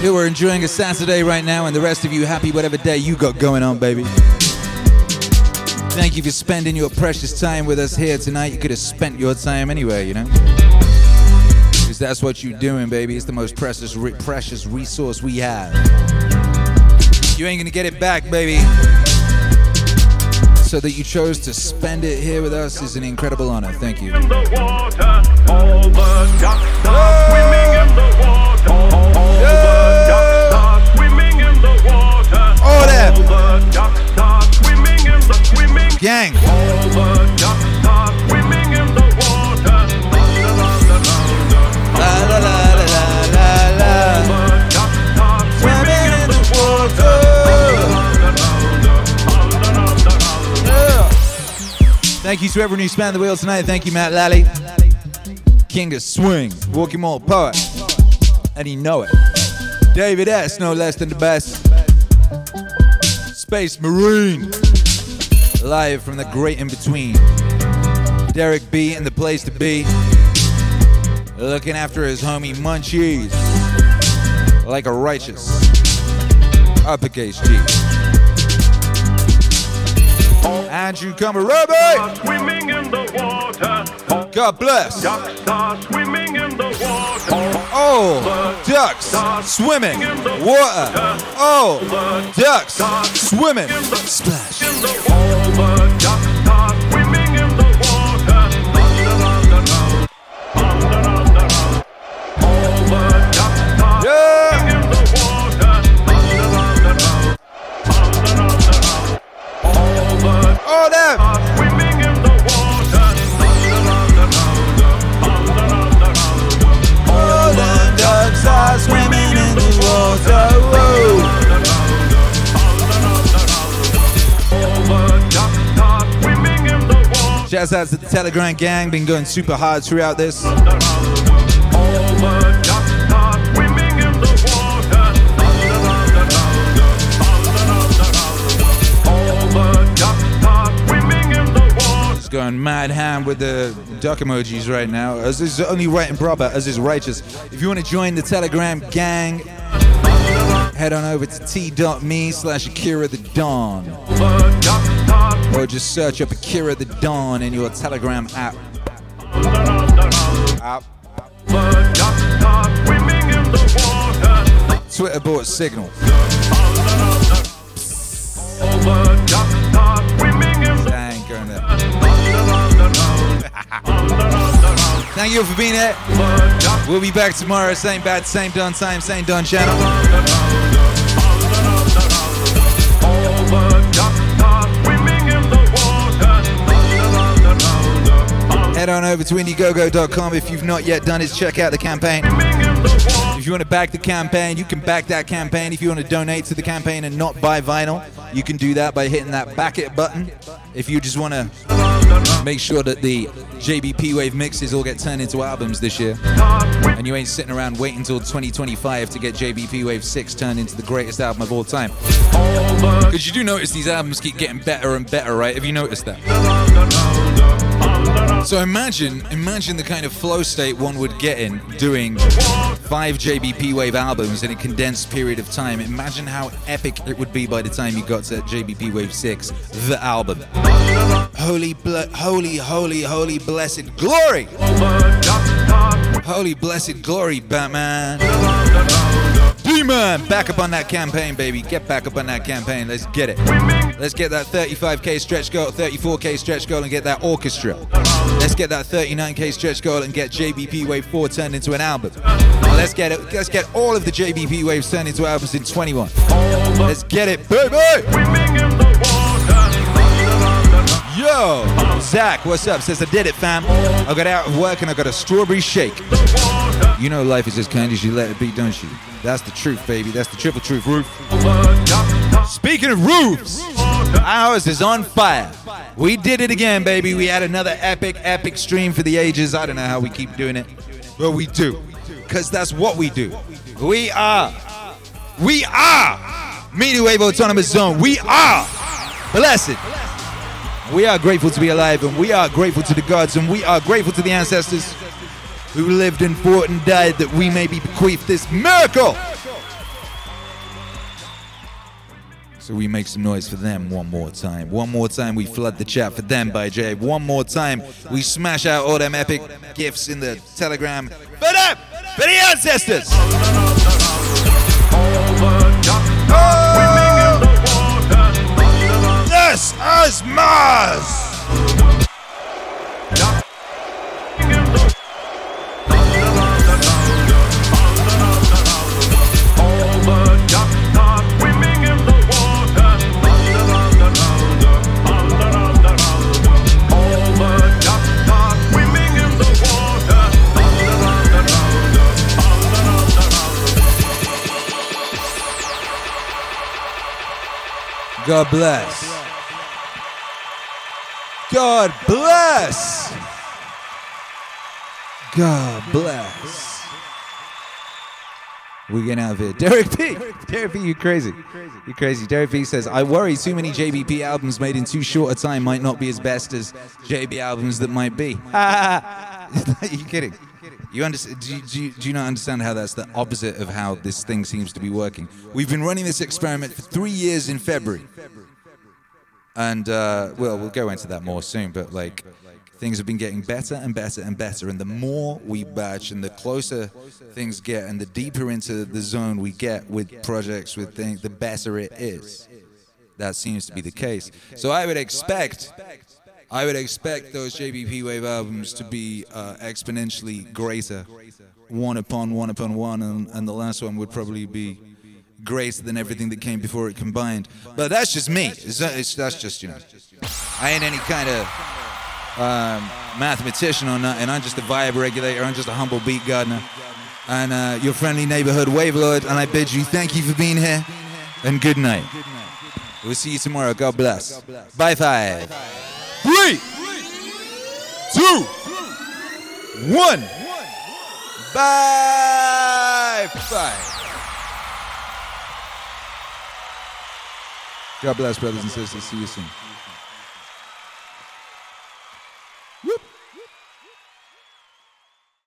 who are enjoying a Saturday right now, and the rest of you, happy whatever day you got going on, baby. Thank you for spending your precious time with us here tonight. You could have spent your time anywhere, you know? Because that's what you're doing, baby. It's the most precious, re- precious resource we have. You ain't gonna get it back, baby. So that you chose to spend it here with us is an incredible honor. Thank you. Gang. Thank you to everyone who spanned the wheel tonight. Thank you, Matt Lally. King of Swing, Walking Mall Poet. And he know it. David S., no less than the best. Space Marine. Live from the great in between. Derek B in the place to be. Looking after his homie Munchies. Like a righteous. Uppercase G. Andrew Komaromi. Swimming in the water. God bless. Ducks are swimming in the water. Oh, ducks swimming water. Oh, ducks swimming. Splash. Out to the Telegram gang, been going super hard throughout this. Going mad ham with the duck emojis right now. As is only right and proper, as is righteous. If you want to join the Telegram gang, head on over to t.me slash Akira the Don. Or just search up Akira the Don in your Telegram app. App. Twitter bought Signal. Dang, going there. Thank you for being here. We'll be back tomorrow, same bad, same done time, same done channel. Head on over to Indiegogo.com if you've not yet done it. Check out the campaign. If you want to back the campaign, you can back that campaign. If you want to donate to the campaign and not buy vinyl, you can do that by hitting that back it button. If you just want to make sure that the JBP Wave mixes all get turned into albums this year, and you ain't sitting around waiting until 2025 to get JBP Wave 6 turned into the greatest album of all time. Because you do notice these albums keep getting better and better, right? Have you noticed that? So imagine, imagine the kind of flow state one would get in doing five JBP Wave albums in a condensed period of time. Imagine how epic it would be by the time you got to JBP Wave 6, the album. Holy, ble- holy, holy, holy, blessed glory! Holy, blessed glory, Batman! Demon! Back up on that campaign, baby. Get back up on that campaign. Let's get it. Let's get that 35k stretch goal, 34k stretch goal, and get that orchestra. Let's get that 39k stretch goal and get JBP Wave 4 turned into an album. Let's get it. Let's get all of the JBP waves turned into albums in 21. Let's get it, baby! Yo, Zach, what's up? Says I did it, fam. I got out of work and I got a strawberry shake. You know life is as kind as you let it be, don't you? That's the truth, baby. That's the triple truth, roof. Speaking of roofs, ours is on fire. We did it again, baby. We had another epic, epic stream for the ages. I don't know how we keep doing it, but we do. Because that's what we do. We are. We are. Meaning Wave Autonomous Zone. We are. Blessed. We are grateful to be alive, and we are grateful to the gods, and we are grateful to the ancestors who lived and fought and died that we may be bequeathed this miracle. So we make some noise for them one more time. One more time, we flood the chat for them by Jay. One more time, we smash out all them epic gifts in the telegram for them, for the ancestors. Oh! This is Mars. God bless. God bless. God bless. We're out of here. Derek P. Derek P, you crazy. You crazy. Derek P says, I worry too many JBP albums made in too short a time might not be as best as JB albums that might be. Are you kidding? You understand? Do you, do, you, do you not understand how that's the opposite of how this thing seems to be working? We've been running this experiment for three years in February, and uh, well, we'll go into that more soon. But like, things have been getting better and better and better, and the more we batch, and the closer things get, and the deeper into the zone we get with projects, with things, the better it is. That seems to be the case. So I would expect I would expect those JBP Wave albums to be uh, exponentially greater, one upon one upon one, and, and the last one would probably be greater than everything that came before it combined. But that's just me. It's, it's, that's just, you know, I ain't any kind of um, mathematician or nothing. I'm just a vibe regulator. I'm just a humble beat gardener. And uh, your friendly neighborhood wave lord. And I bid you thank you for being here and good night. We'll see you tomorrow. God bless. Bye five. Three, two, one. Bye five. God bless, brothers and sisters. See you soon.